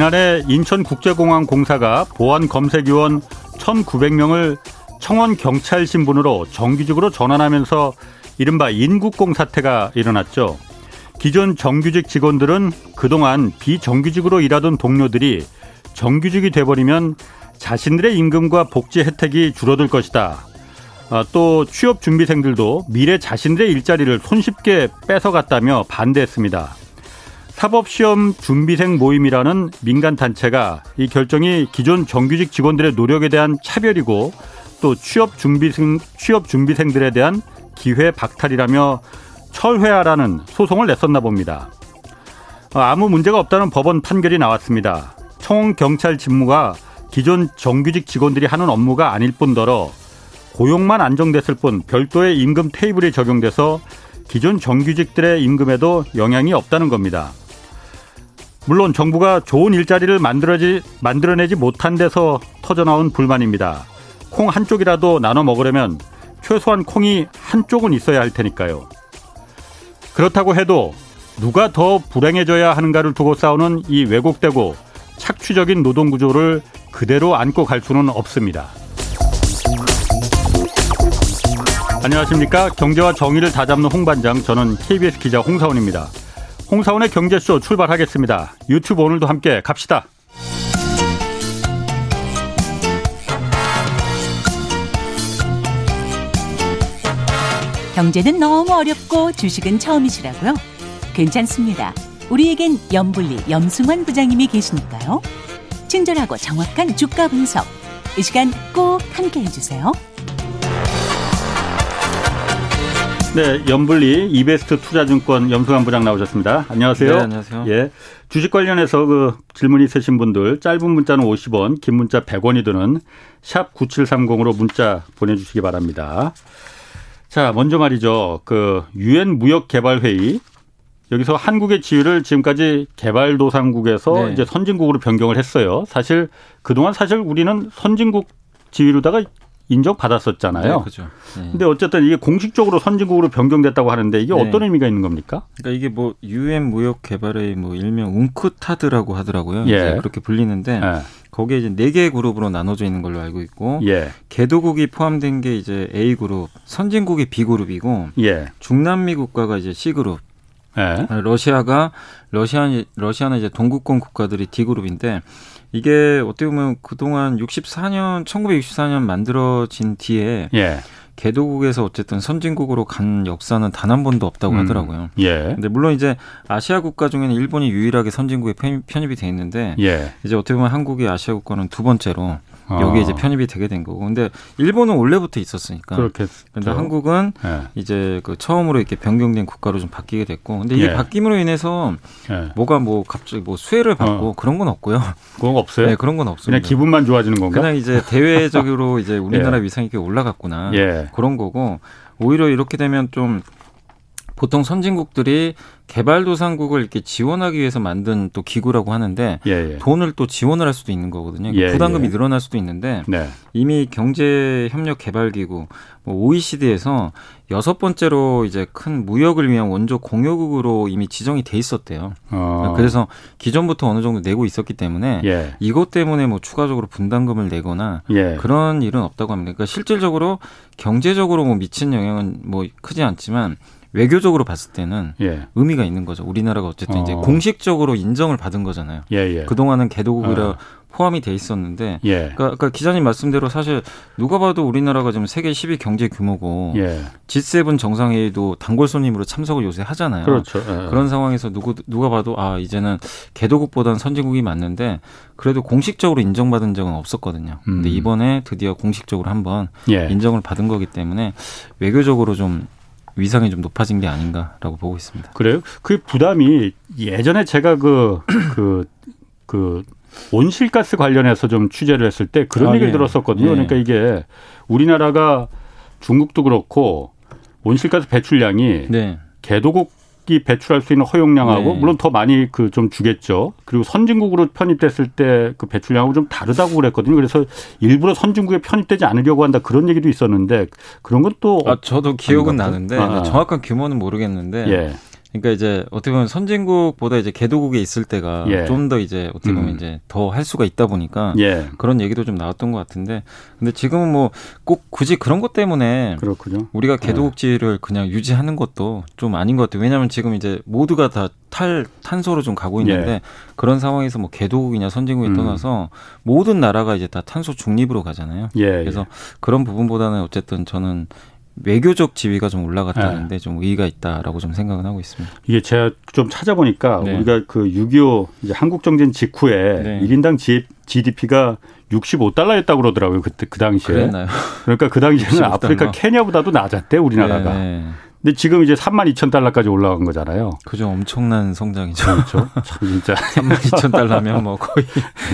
지난해 인천국제공항 공사가 보안 검색위원 1,900명을 청원 경찰 신분으로 정규직으로 전환하면서 이른바 인국공 사태가 일어났죠. 기존 정규직 직원들은 그동안 비정규직으로 일하던 동료들이 정규직이 돼버리면 자신들의 임금과 복지 혜택이 줄어들 것이다. 아, 또 취업 준비생들도 미래 자신들의 일자리를 손쉽게 뺏어갔다며 반대했습니다. 사법시험 준비생 모임이라는 민간 단체가 이 결정이 기존 정규직 직원들의 노력에 대한 차별이고 또 취업 준비생 취업 준비생들에 대한 기회 박탈이라며 철회하라는 소송을 냈었나 봅니다. 아무 문제가 없다는 법원 판결이 나왔습니다. 청 경찰 직무가 기존 정규직 직원들이 하는 업무가 아닐 뿐더러 고용만 안정됐을 뿐 별도의 임금 테이블이 적용돼서 기존 정규직들의 임금에도 영향이 없다는 겁니다. 물론 정부가 좋은 일자리를 만들어지, 만들어내지 못한 데서 터져나온 불만입니다. 콩 한쪽이라도 나눠 먹으려면 최소한 콩이 한쪽은 있어야 할 테니까요. 그렇다고 해도 누가 더 불행해져야 하는가를 두고 싸우는 이 왜곡되고 착취적인 노동 구조를 그대로 안고 갈 수는 없습니다. 안녕하십니까. 경제와 정의를 다잡는 홍반장, 저는 KBS 기자 홍사원입니다. 홍사원의 경제쇼 출발하겠습니다. 유튜브 오늘도 함께 갑시다. 경제는 너무 어렵고 주식은 처음이시라고요? 괜찮습니다. 우리에겐 염불리 염승환 부장님이 계시니까요. 친절하고 정확한 주가 분석. 이 시간 꼭 함께 해주세요. 네, 염불리 이베스트 투자증권 염승환 부장 나오셨습니다. 안녕하세요. 네, 안녕하세요. 예. 주식 관련해서 그 질문 있으신 분들 짧은 문자는 50원, 긴 문자 100원이 드는 샵 9730으로 문자 보내 주시기 바랍니다. 자, 먼저 말이죠. 그 유엔 무역 개발 회의 여기서 한국의 지위를 지금까지 개발도상국에서 네. 이제 선진국으로 변경을 했어요. 사실 그동안 사실 우리는 선진국 지위로다가 인정받았었잖아요. 네, 그죠. 네. 근데 어쨌든 이게 공식적으로 선진국으로 변경됐다고 하는데 이게 네. 어떤 의미가 있는 겁니까? 그러니까 이게 뭐 유엔 무역 개발의 뭐 일명 웅크타드라고 하더라고요. 예. 이제 그렇게 불리는데 예. 거기에 이제 네 개 그룹으로 나눠져 있는 걸로 알고 있고 예. 개도국이 포함된 게 이제 A 그룹, 선진국이 B 그룹이고 예. 중남미 국가가 이제 C 그룹, 예. 러시아가 러시아 러시아는 이제 동국권 국가들이 D 그룹인데 이게 어떻게 보면 그동안 64년 1964년 만들어진 뒤에 예. 개도국에서 어쨌든 선진국으로 간 역사는 단 한 번도 없다고 음. 하더라고요. 예. 근데 물론 이제 아시아 국가 중에는 일본이 유일하게 선진국에 편- 편입이 돼 있는데 예. 이제 어떻게 보면 한국이 아시아 국가는 두 번째로 어. 여기에 이제 편입이 되게 된 거고. 근데 일본은 원래부터 있었으니까. 그렇게 근데 한국은 예. 이제 그 처음으로 이렇게 변경된 국가로 좀 바뀌게 됐고. 근데 이게 예. 바뀜으로 인해서 예. 뭐가 뭐 갑자기 뭐 수혜를 받고 어. 그런 건 없고요. 그건 없어요. 네, 그런 건 그냥 없습니다. 기분만 좋아지는 건가? 그냥 이제 대외적으로 이제 우리나라 위상이 꽤 올라갔구나. 예. 그런 거고 오히려 이렇게 되면 좀 보통 선진국들이 개발도상국을 이렇게 지원하기 위해서 만든 또 기구라고 하는데 예. 예. 돈을 또 지원을 할 수도 있는 거거든요. 예, 부담금이 예. 늘어날 수도 있는데 네. 이미 경제협력개발기구 뭐 OECD에서 여섯 번째로 이제 큰 무역을 위한 원조 공여국으로 이미 지정이 돼 있었대요. 어. 그래서 기존부터 어느 정도 내고 있었기 때문에 예. 이것 때문에 뭐 추가적으로 분담금을 내거나 예. 그런 일은 없다고 합니다. 그러니까 실질적으로 경제적으로 뭐 미친 영향은 뭐 크지 않지만 외교적으로 봤을 때는 예. 의미가 있는 거죠. 우리나라가 어쨌든 이제 어. 공식적으로 인정을 받은 거잖아요. 예. 예. 그동안은 개도국이라 어. 포함이 돼 있었는데 예. 그러니까 아까 기자님 말씀대로 사실 누가 봐도 우리나라가 지금 세계 10위 경제 규모고 예. G7 정상회의도 단골 손님으로 참석을 요새 하잖아요. 그렇죠. 예. 그런 상황에서 누구 누가 봐도 아 이제는 개도국보다는 선진국이 맞는데 그래도 공식적으로 인정받은 적은 없었거든요. 근데 음. 이번에 드디어 공식적으로 한번 예. 인정을 받은 거기 때문에 외교적으로 좀 위상이 좀 높아진 게 아닌가라고 보고 있습니다. 그래요? 그 부담이 예전에 제가 그, 그, 그, 온실가스 관련해서 좀 취재를 했을 때 그런 아, 얘기를 예. 들었었거든요. 예. 그러니까 이게 우리나라가 중국도 그렇고 온실가스 배출량이 네. 개도국 이 배출할 수 있는 허용량하고 네. 물론 더 많이 그 좀 주겠죠. 그리고 선진국으로 편입됐을 때 그 배출량하고 좀 다르다고 그랬거든요. 그래서 일부러 선진국에 편입되지 않으려고 한다 그런 얘기도 있었는데 그런 것도 아 저도 기억은 나는데 아. 정확한 규모는 모르겠는데 예. 그러니까 이제 어떻게 보면 선진국보다 이제 개도국에 있을 때가 예. 좀더 이제 어떻게 보면 음. 이제 더 할 수가 있다 보니까 예. 그런 얘기도 좀 나왔던 것 같은데 근데 지금은 뭐 꼭 굳이 그런 것 때문에 그렇군요. 우리가 개도국지를 그냥 유지하는 것도 좀 아닌 것 같아요. 왜냐하면 지금 이제 모두가 다 탈 탄소로 좀 가고 있는데 예. 그런 상황에서 뭐 개도국이냐 선진국에 음. 떠나서 모든 나라가 이제 다 탄소 중립으로 가잖아요. 예. 그래서 그런 부분보다는 어쨌든 저는 외교적 지위가 좀 올라갔다는데 좀 의의가 있다라고 좀 생각은 하고 있습니다. 이게 제가 좀 찾아보니까 네. 우리가 그 6.25 이제 한국 정전 직후에 네. 일 1인당 GDP가 65달러였다고 그러더라고요. 그때 그 당시에. 그랬나요? 그러니까 그 당시에는 65 아프리카. 케냐보다도 낮았대 우리나라가. 네, 네. 근데 지금 이제 3만 2천 달러까지 올라간 거잖아요. 그죠 엄청난 성장이죠. 그렇죠. 참 진짜. 3만 2천 달러면 뭐 거의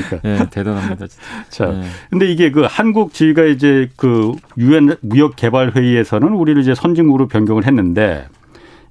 그러니까. 예, 대단합니다. 진짜. 자, 예. 근데 이게 그 한국 지위가 이제 그 유엔 무역 개발 회의에서는 우리를 이제 선진국으로 변경을 했는데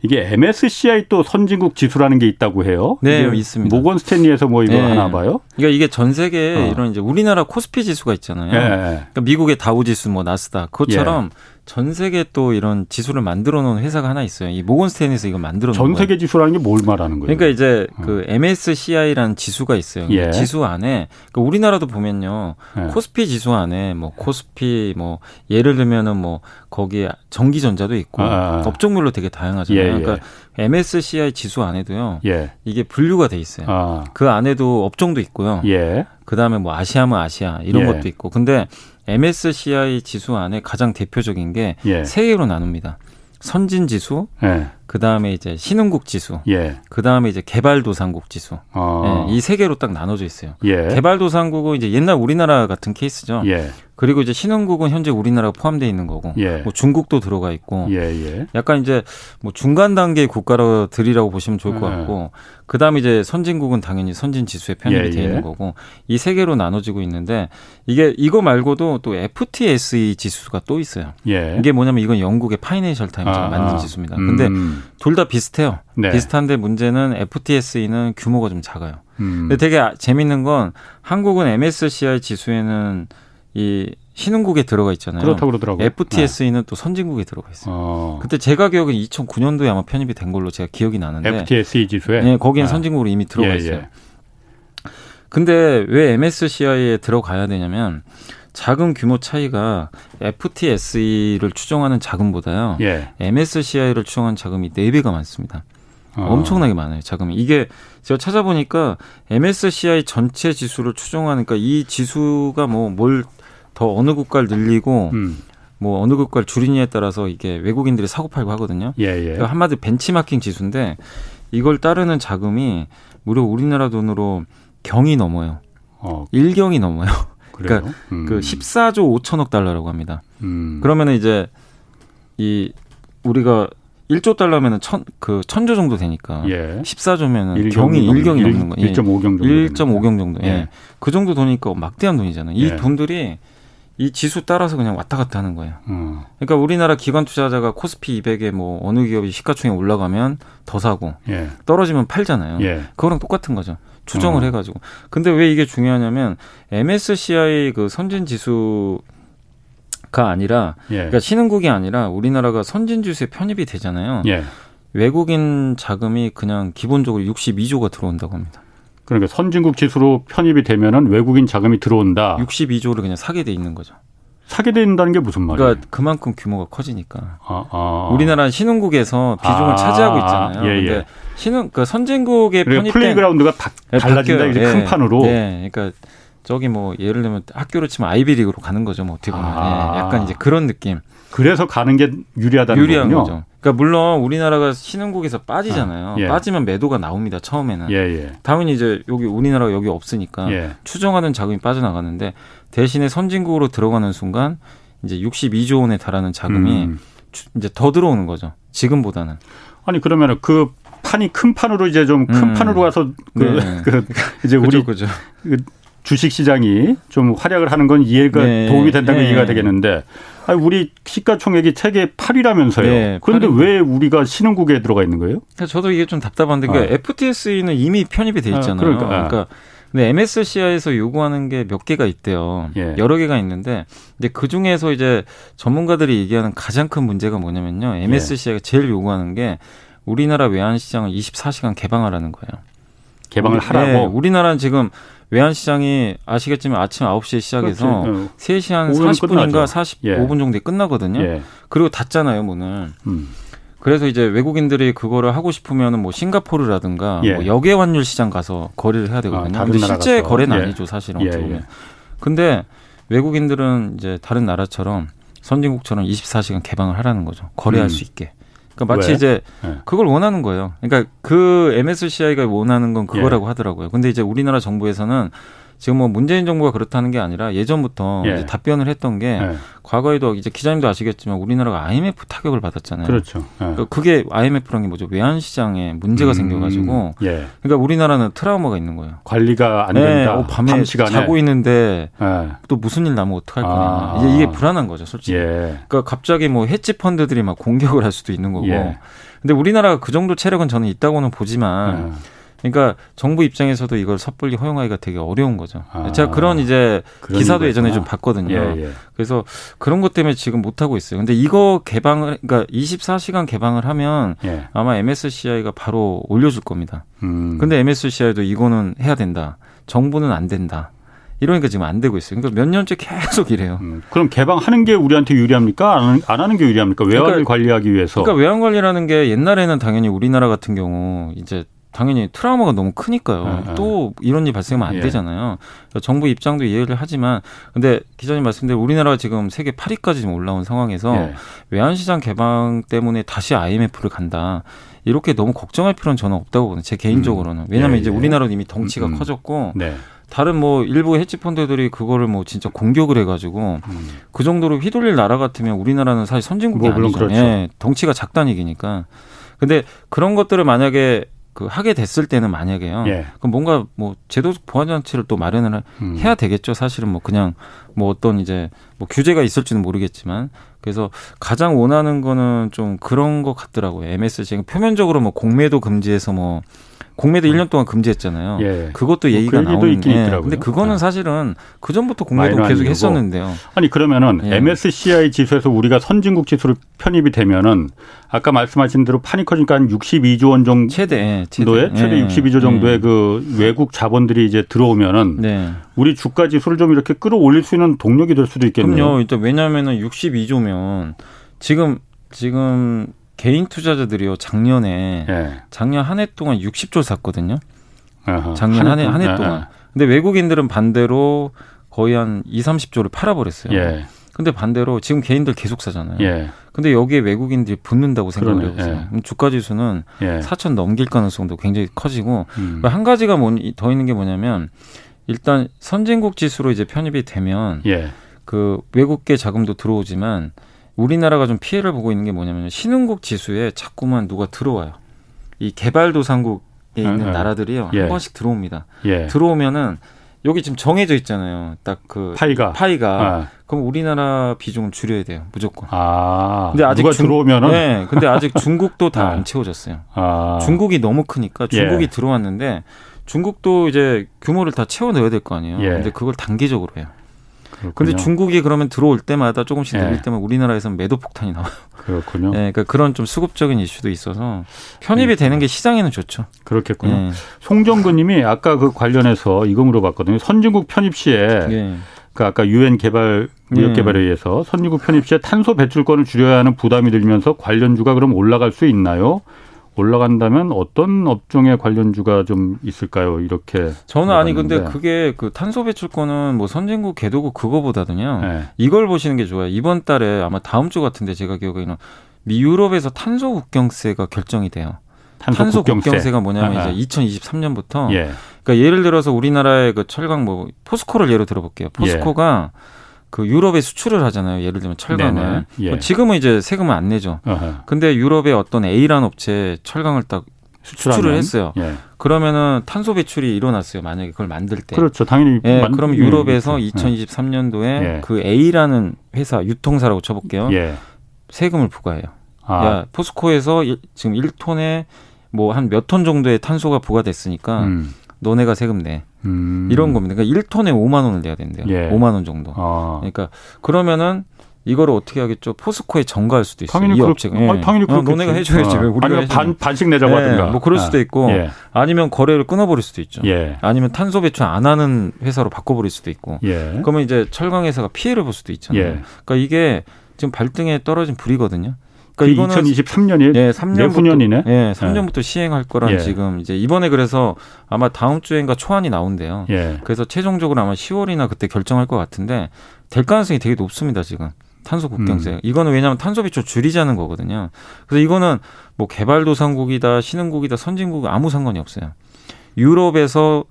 이게 MSCI 또 선진국 지수라는 게 있다고 해요. 네, 있습니다. 모건 스탠리에서 뭐 이거 네. 하나 봐요. 그러니까 이게 전 세계에 어. 이런 이제 우리나라 코스피 지수가 있잖아요. 예. 예. 그러니까 미국의 다우 지수, 뭐 나스닥 그것처럼 예. 전 세계 또 이런 지수를 만들어 놓은 회사가 하나 있어요. 이 모건 스탠에서 이거 만들어 놓은 전 거예요. 세계 지수라는 게 뭘 말하는 거예요? 그러니까 이제 그 MSCI라는 지수가 있어요. 예. 지수 안에 그러니까 우리나라도 보면요. 예. 코스피 지수 안에 뭐 코스피 뭐 예를 들면은 뭐 거기에 전기전자도 있고 아, 아. 업종별로 되게 다양하잖아요. 예, 예. 그러니까 MSCI 지수 안에도요. 예. 이게 분류가 돼 있어요. 아. 그 안에도 업종도 있고요. 예. 그다음에 뭐 아시아면 아시아 이런 예. 것도 있고. 근데 MSCI 지수 안에 가장 대표적인 게세 예. 개로 나눕니다. 선진 지수, 예. 그 다음에 이제 신흥국 지수, 예. 그 다음에 이제 개발도상국 지수. 어. 이세 개로 딱 나눠져 있어요. 예. 개발도상국은 이제 옛날 우리나라 같은 케이스죠. 예. 그리고 이제 신흥국은 현재 우리나라가 포함되어 있는 거고, 예. 뭐 중국도 들어가 있고, 예. 예. 약간 이제 뭐 중간 단계 국가들이라고 보시면 좋을 것 예. 같고, 그 다음에 이제 선진국은 당연히 선진 지수에 편입이 예, 되어 예. 있는 거고, 이 세 개로 나눠지고 있는데, 이게 이거 말고도 또 FTSE 지수가 또 있어요. 예. 이게 뭐냐면 이건 영국의 파이낸셜 타임즈가 아, 만든 아. 지수입니다. 음. 근데 둘다 비슷해요. 네. 비슷한데 문제는 FTSE는 규모가 좀 작아요. 음. 근데 되게 아- 재밌는 건 한국은 MSCI 지수에는 이 신흥국에 들어가 있잖아요. 그렇다고 그러더라고요. FTSE는 또 선진국에 들어가 있어요. 어. 그때 제가 기억은 2009년도에 아마 편입이 된 걸로 제가 기억이 나는데 FTSE 지수에 네, 거기엔 아. 선진국으로 이미 들어가 예, 있어요. 예. 근데 왜 MSCI에 들어가야 되냐면 자금 규모 차이가 FTSE를 추정하는 자금보다요. 예. MSCI를 추정하는 자금이 4배가 많습니다. 어. 엄청나게 많아요, 자금이. 이게 제가 찾아보니까 MSCI 전체 지수를 추정하니까 이 지수가 뭐 뭘 더 어느 국가를 늘리고 음. 뭐 어느 국가를 줄이냐에 따라서 이게 외국인들이 사고 팔고 하거든요. 예, 예. 그러니까 한마디로 벤치마킹 지수인데 이걸 따르는 자금이 무려 우리나라 돈으로 경이 넘어요. 어, 일경이 넘어요. 그래요. 그러니까 음. 그 14조 5천억 달러라고 합니다. 음. 그러면은 이제 이 우리가 1조 달러면은 천 그 천조 정도 되니까 예. 14조면은 일경이 경이 넘는- 일경이 일- 넘는 거예요. 1.5경 정도. 1.5경 정도. 예. 예. 그 정도 돈이니까 막대한 돈이잖아요. 이 예. 돈들이 이 지수 따라서 그냥 왔다 갔다 하는 거예요. 어. 그러니까 우리나라 기관 투자자가 코스피 200에 뭐 어느 기업이 시가총액 올라가면 더 사고 예. 떨어지면 팔잖아요. 예. 그거랑 똑같은 거죠. 추정을 어. 해가지고. 근데 왜 이게 중요하냐면 MSCI 그 선진 지수 가 아니라 예. 그러니까 신흥국이 아니라 우리나라가 선진 지수에 편입이 되잖아요. 예. 외국인 자금이 그냥 기본적으로 62조가 들어온다고 합니다. 그러니까 선진국 지수로 편입이 되면은 외국인 자금이 들어온다. 62조를 그냥 사게 돼 있는 거죠. 사게 된다는 게 무슨 말이에요? 그러니까 그만큼 규모가 커지니까. 아, 아. 우리나라는 신흥국에서 비중을 아, 차지하고 있잖아요. 예, 예. 근데 신흥 그 그러니까 편입된 플레이그라운드가 다 예, 달라진다 바뀌어요. 이제 예. 큰 판으로. 네, 그러니까 저기 뭐 예를 들면 학교로 치면 아이비리그로 가는 거죠. 뭐 어떻게 보면 아. 예, 약간 이제 그런 느낌. 그래서 가는 게 유리하다는 유리한 거군요. 거죠. 그러니까 물론 우리나라가 신흥국에서 빠지잖아요. 아, 예. 빠지면 매도가 나옵니다. 처음에는. 예, 예. 당연히 이제 여기 우리나라가 여기 없으니까 예. 추정하는 자금이 빠져나가는데 대신에 선진국으로 들어가는 순간 이제 62조 원에 달하는 자금이 음. 주- 이제 더 들어오는 거죠. 지금보다는. 아니 그러면은 그 판이 큰 판으로 이제 좀큰 음. 판으로 가서 그, 네. 그 이제 우리 그죠, 그죠. 주식 시장이 좀 활약을 하는 건 이해가 네. 도움이 된다는 게 네. 이해가 되겠는데 아니 우리 시가총액이 세계 8위라면서요. 네, 그런데 8위. 왜 우리가 신흥국에 들어가 있는 거예요? 그러니까 저도 이게 좀 답답한데 그러니까 FTSE는 이미 편입이 돼 아, 있잖아요. 그러니까. 그러니까, 근데 MSCI에서 요구하는 게 몇 개가 있대요. 예. 여러 개가 있는데 이제 그 중에서 이제 전문가들이 얘기하는 가장 큰 문제가 뭐냐면요. 예. MSCI가 제일 요구하는 게 우리나라 외환 시장을 24시간 개방하라는 거예요. 개방을 우리, 하라고. 네, 우리나라는 지금 외환 시장이 아시겠지만 아침 9시에 시작해서 그렇지. 어. 3시 한 오후에는 40분인가 끝나죠. 45분 정도에 끝나거든요. 예. 그리고 닫잖아요, 문을. 음. 그래서 이제 외국인들이 그거를 하고 싶으면은 뭐 싱가포르라든가 예. 뭐 역외 환율 시장 가서 거래를 해야 되거든요. 아, 실제 가서. 거래는 예. 아니죠, 사실은 예, 어떻게 보면. 예. 근데 외국인들은 이제 다른 나라처럼 선진국처럼 24시간 개방을 하라는 거죠. 거래할 음. 수 있게. 그러니까 마치 왜? 이제 예. 그걸 원하는 거예요. 그러니까 그 MSCI가 원하는 건 그거라고 하더라고요. 근데 이제 우리나라 정부에서는 지금 뭐 문재인 정부가 그렇다는 게 아니라 예전부터 예. 답변을 했던 게 예. 과거에도 이제 기자님도 아시겠지만 우리나라가 IMF 타격을 받았잖아요. 그렇죠. 예. 그러니까 그게 IMF란 게 뭐죠? 외환 시장에 문제가 음, 생겨가지고 예. 그러니까 우리나라는 트라우마가 있는 거예요. 관리가 안 네, 된다. 어, 밤에. 자고 있는데 예. 또 무슨 일 나면 어떡할 거냐. 아. 이제 이게 불안한 거죠, 솔직히. 예. 그러니까 갑자기 뭐 헤지 펀드들이 막 공격을 할 수도 있는 거고. 예. 근데 우리나라가 그 정도 체력은 저는 있다고는 보지만 예. 그러니까 정부 입장에서도 이걸 섣불리 허용하기가 되게 어려운 거죠. 아. 제가 그런 이제 그런 기사도 예전에. 좀 봤거든요. 예, 예. 그래서 그런 것 때문에 지금 못 하고 있어요. 근데 이거 개방을 그러니까 24시간 개방을 하면 예. 아마 MSCI가 바로 올려줄 겁니다. 음. 근데 MSCI도 이거는 해야 된다. 정부는 안 된다. 이러니까 지금 안 되고 있어요. 그러니까 몇 년째 계속 이래요. 음, 그럼 개방하는 게 우리한테 유리합니까? 안, 하는- 안 하는 게 유리합니까? 외환을 그러니까- 관리하기 위해서. 그러니까 외환 관리라는 게 옛날에는 당연히 우리나라 같은 경우 이제 당연히 트라우마가 너무 크니까요. 네, 네. 또 이런 일 발생하면 안 예. 되잖아요. 정부 입장도 이해를 하지만 근데 기자님 말씀대로 우리나라가 지금 세계 8위까지 지금 올라온 상황에서 예. 외환 시장 개방 때문에 다시 IMF를 간다. 이렇게 너무 걱정할 필요는 저는 없다고 보는 제 개인적으로는. 왜냐하면 예, 이제 예. 우리나라는 이미 덩치가 음, 음. 커졌고 네. 다른 뭐 일부 헤지펀드들이 그거를 뭐 진짜 공격을 해가지고 음. 그 정도로 휘둘릴 나라 같으면 우리나라는 사실 선진국이 뭐 아니죠. 그렇죠. 예, 덩치가 작다는 얘기니까. 근데 그런 것들을 만약에 그 하게 됐을 때는 만약에요. 예. 그럼 뭔가 뭐 제도적 보완 장치를 또 마련을 음. 해야 되겠죠. 사실은 뭐 그냥 뭐 어떤 이제 뭐 규제가 있을지는 모르겠지만 그래서 가장 원하는 거는 좀 그런 것 같더라고요. MSC 표면적으로 뭐 공매도 금지해서 뭐 공매도 1년 동안 금지했잖아요. 예. 그것도 뭐 얘기가 그 얘기도 나오는데 있긴 있더라고요. 근데 그거는 아. 사실은 그 전부터 공매도 계속. 했었는데요. 아니 그러면은 예. MSCI 지수에서 우리가 선진국 지수로 편입이 되면은 아까 말씀하신 대로 판이 커지니까 한 62조 원 정도의 최대 예, 최대 예, 62조 정도의 예. 그 외국 자본들이 이제 들어오면은 네. 우리 주가 지수를 좀 이렇게 끌어올릴 수 있는 동력이 될 수도 있겠네요. 그럼요. 일단 왜냐하면은 62조면 지금 지금 개인 투자자들이요 작년에 예. 작년 한 해 동안 60조 샀거든요. 아하. 작년 한해 한해 예, 동안. 근데 외국인들은 반대로 거의 한 2, 30조를 팔아버렸어요. 예. 근데 반대로 지금 개인들 계속 사잖아요. 예. 근데 여기에 외국인들이 붙는다고 생각을 해보세요. 예. 주가 지수는 예. 4천 넘길 가능성도 굉장히 커지고 음. 한 가지가 뭐, 더 있는 게 뭐냐면 일단 선진국 지수로 이제 편입이 되면 예. 그 외국계 자금도 들어오지만 우리나라가 좀 피해를 보고 있는 게 뭐냐면 신흥국 지수에 자꾸만 누가 들어와요. 이 개발도상국에 있는 예, 예. 나라들이요 예. 한 번씩 들어옵니다. 예. 들어오면은 여기 지금 정해져 있잖아요. 딱 그 파이가. 파이가. 아. 그럼 우리나라 비중을 줄여야 돼요. 무조건. 아. 근데 아직 누가 중- 들어오면은 네. 근데 아직 중국도 다 아. 안 채워졌어요. 아. 중국이 너무 크니까 중국이 예. 들어왔는데 중국도 이제 규모를 다 채워 넣어야 될 거 아니에요. 예. 근데 그걸 단계적으로 해요. 근데 중국이 그러면 들어올 때마다 조금씩 예. 늘릴 때면 우리나라에서는 매도 폭탄이 나와요. 그렇군요. 예, 그러니까 그런 좀 수급적인 이슈도 있어서 편입이 되는 게 시장에는 좋죠. 그렇겠군요. 예. 송정근님이 아까 그 관련해서 이거 물어봤거든요. 선진국 편입 시에 예. 그 아까 유엔 개발 무역 예. 개발에 의해서 선진국 편입 시에 탄소 배출권을 줄여야 하는 부담이 들면서 관련주가 그럼 올라갈 수 있나요? 올라간다면 어떤 업종의 관련주가 좀 있을까요? 이렇게 저는 아니 근데 물어봤는데. 그게 그 탄소 배출권은 뭐 선진국 개도국 그거보다는요. 네. 이걸 보시는 게 좋아요. 이번 달에 아마 다음 주 같은데 제가 기억에는 미 유럽에서 탄소 국경세가 결정이 돼요. 탄소, 국경세. 국경세가 뭐냐면 아하. 이제 2023년부터 예. 그러니까 예를 들어서 우리나라의 그 철강 뭐 포스코를 예로 들어볼게요. 포스코가 그 유럽에 수출을 하잖아요. 예를 들면 철강을. 예. 지금은 이제 세금을 안 내죠. 어허. 근데 유럽의 어떤 A라는 업체 철강을 딱 수출을 수출하면. 했어요. 예. 그러면은 탄소 배출이 일어났어요. 만약에 그걸 만들 때. 그렇죠. 당연히 예, 만- 그럼 예, 유럽에서 그렇죠. 2023년도에 예. 그 A라는 회사 유통사라고 쳐볼게요. 예. 세금을 부과해요. 아, 야 포스코에서 일- 지금 1톤에 뭐 한 몇 톤 정도의 탄소가 부과됐으니까 음. 너네가 세금 내. 음. 이런 겁니다. 그러니까 1톤에 5만 원을 내야 된대요. 예. 5만 원 정도. 아, 그러니까 그러면은 이거를 어떻게 하겠죠? 포스코에 전가할 수도 있어요. 당연히 이 그렇, 업체가. 예. 아, 당연히 어, 너네가 해줘야지. 왜 우리가 아니면 반, 반씩 내자고 예, 하든가. 뭐 그럴 수도 있고 예. 아니면 거래를 끊어버릴 수도 있죠. 예. 아니면 탄소 배출 안 하는 회사로 바꿔버릴 수도 있고. 예. 그러면 이제 철강 회사가 피해를 볼 수도 있잖아요. 예. 그러니까 이게 지금 발등에 떨어진 불이거든요. 그 그러니까 이거는 2023년이 예, 3년부터 내후년이네. 예, 3년부터 시행할 거란 예. 지금 이제 이번에 그래서 아마 다음 주엔가 초안이 나온대요. 예. 그래서 최종적으로 아마 10월이나 그때 결정할 것 같은데 될 가능성이 되게 높습니다 지금 탄소 국경세. 음. 이거는 왜냐하면 탄소 배출 줄이자는 거거든요. 그래서 이거는 뭐 개발도상국이다, 신흥국이다, 선진국 아무 상관이 없어요. 유럽에서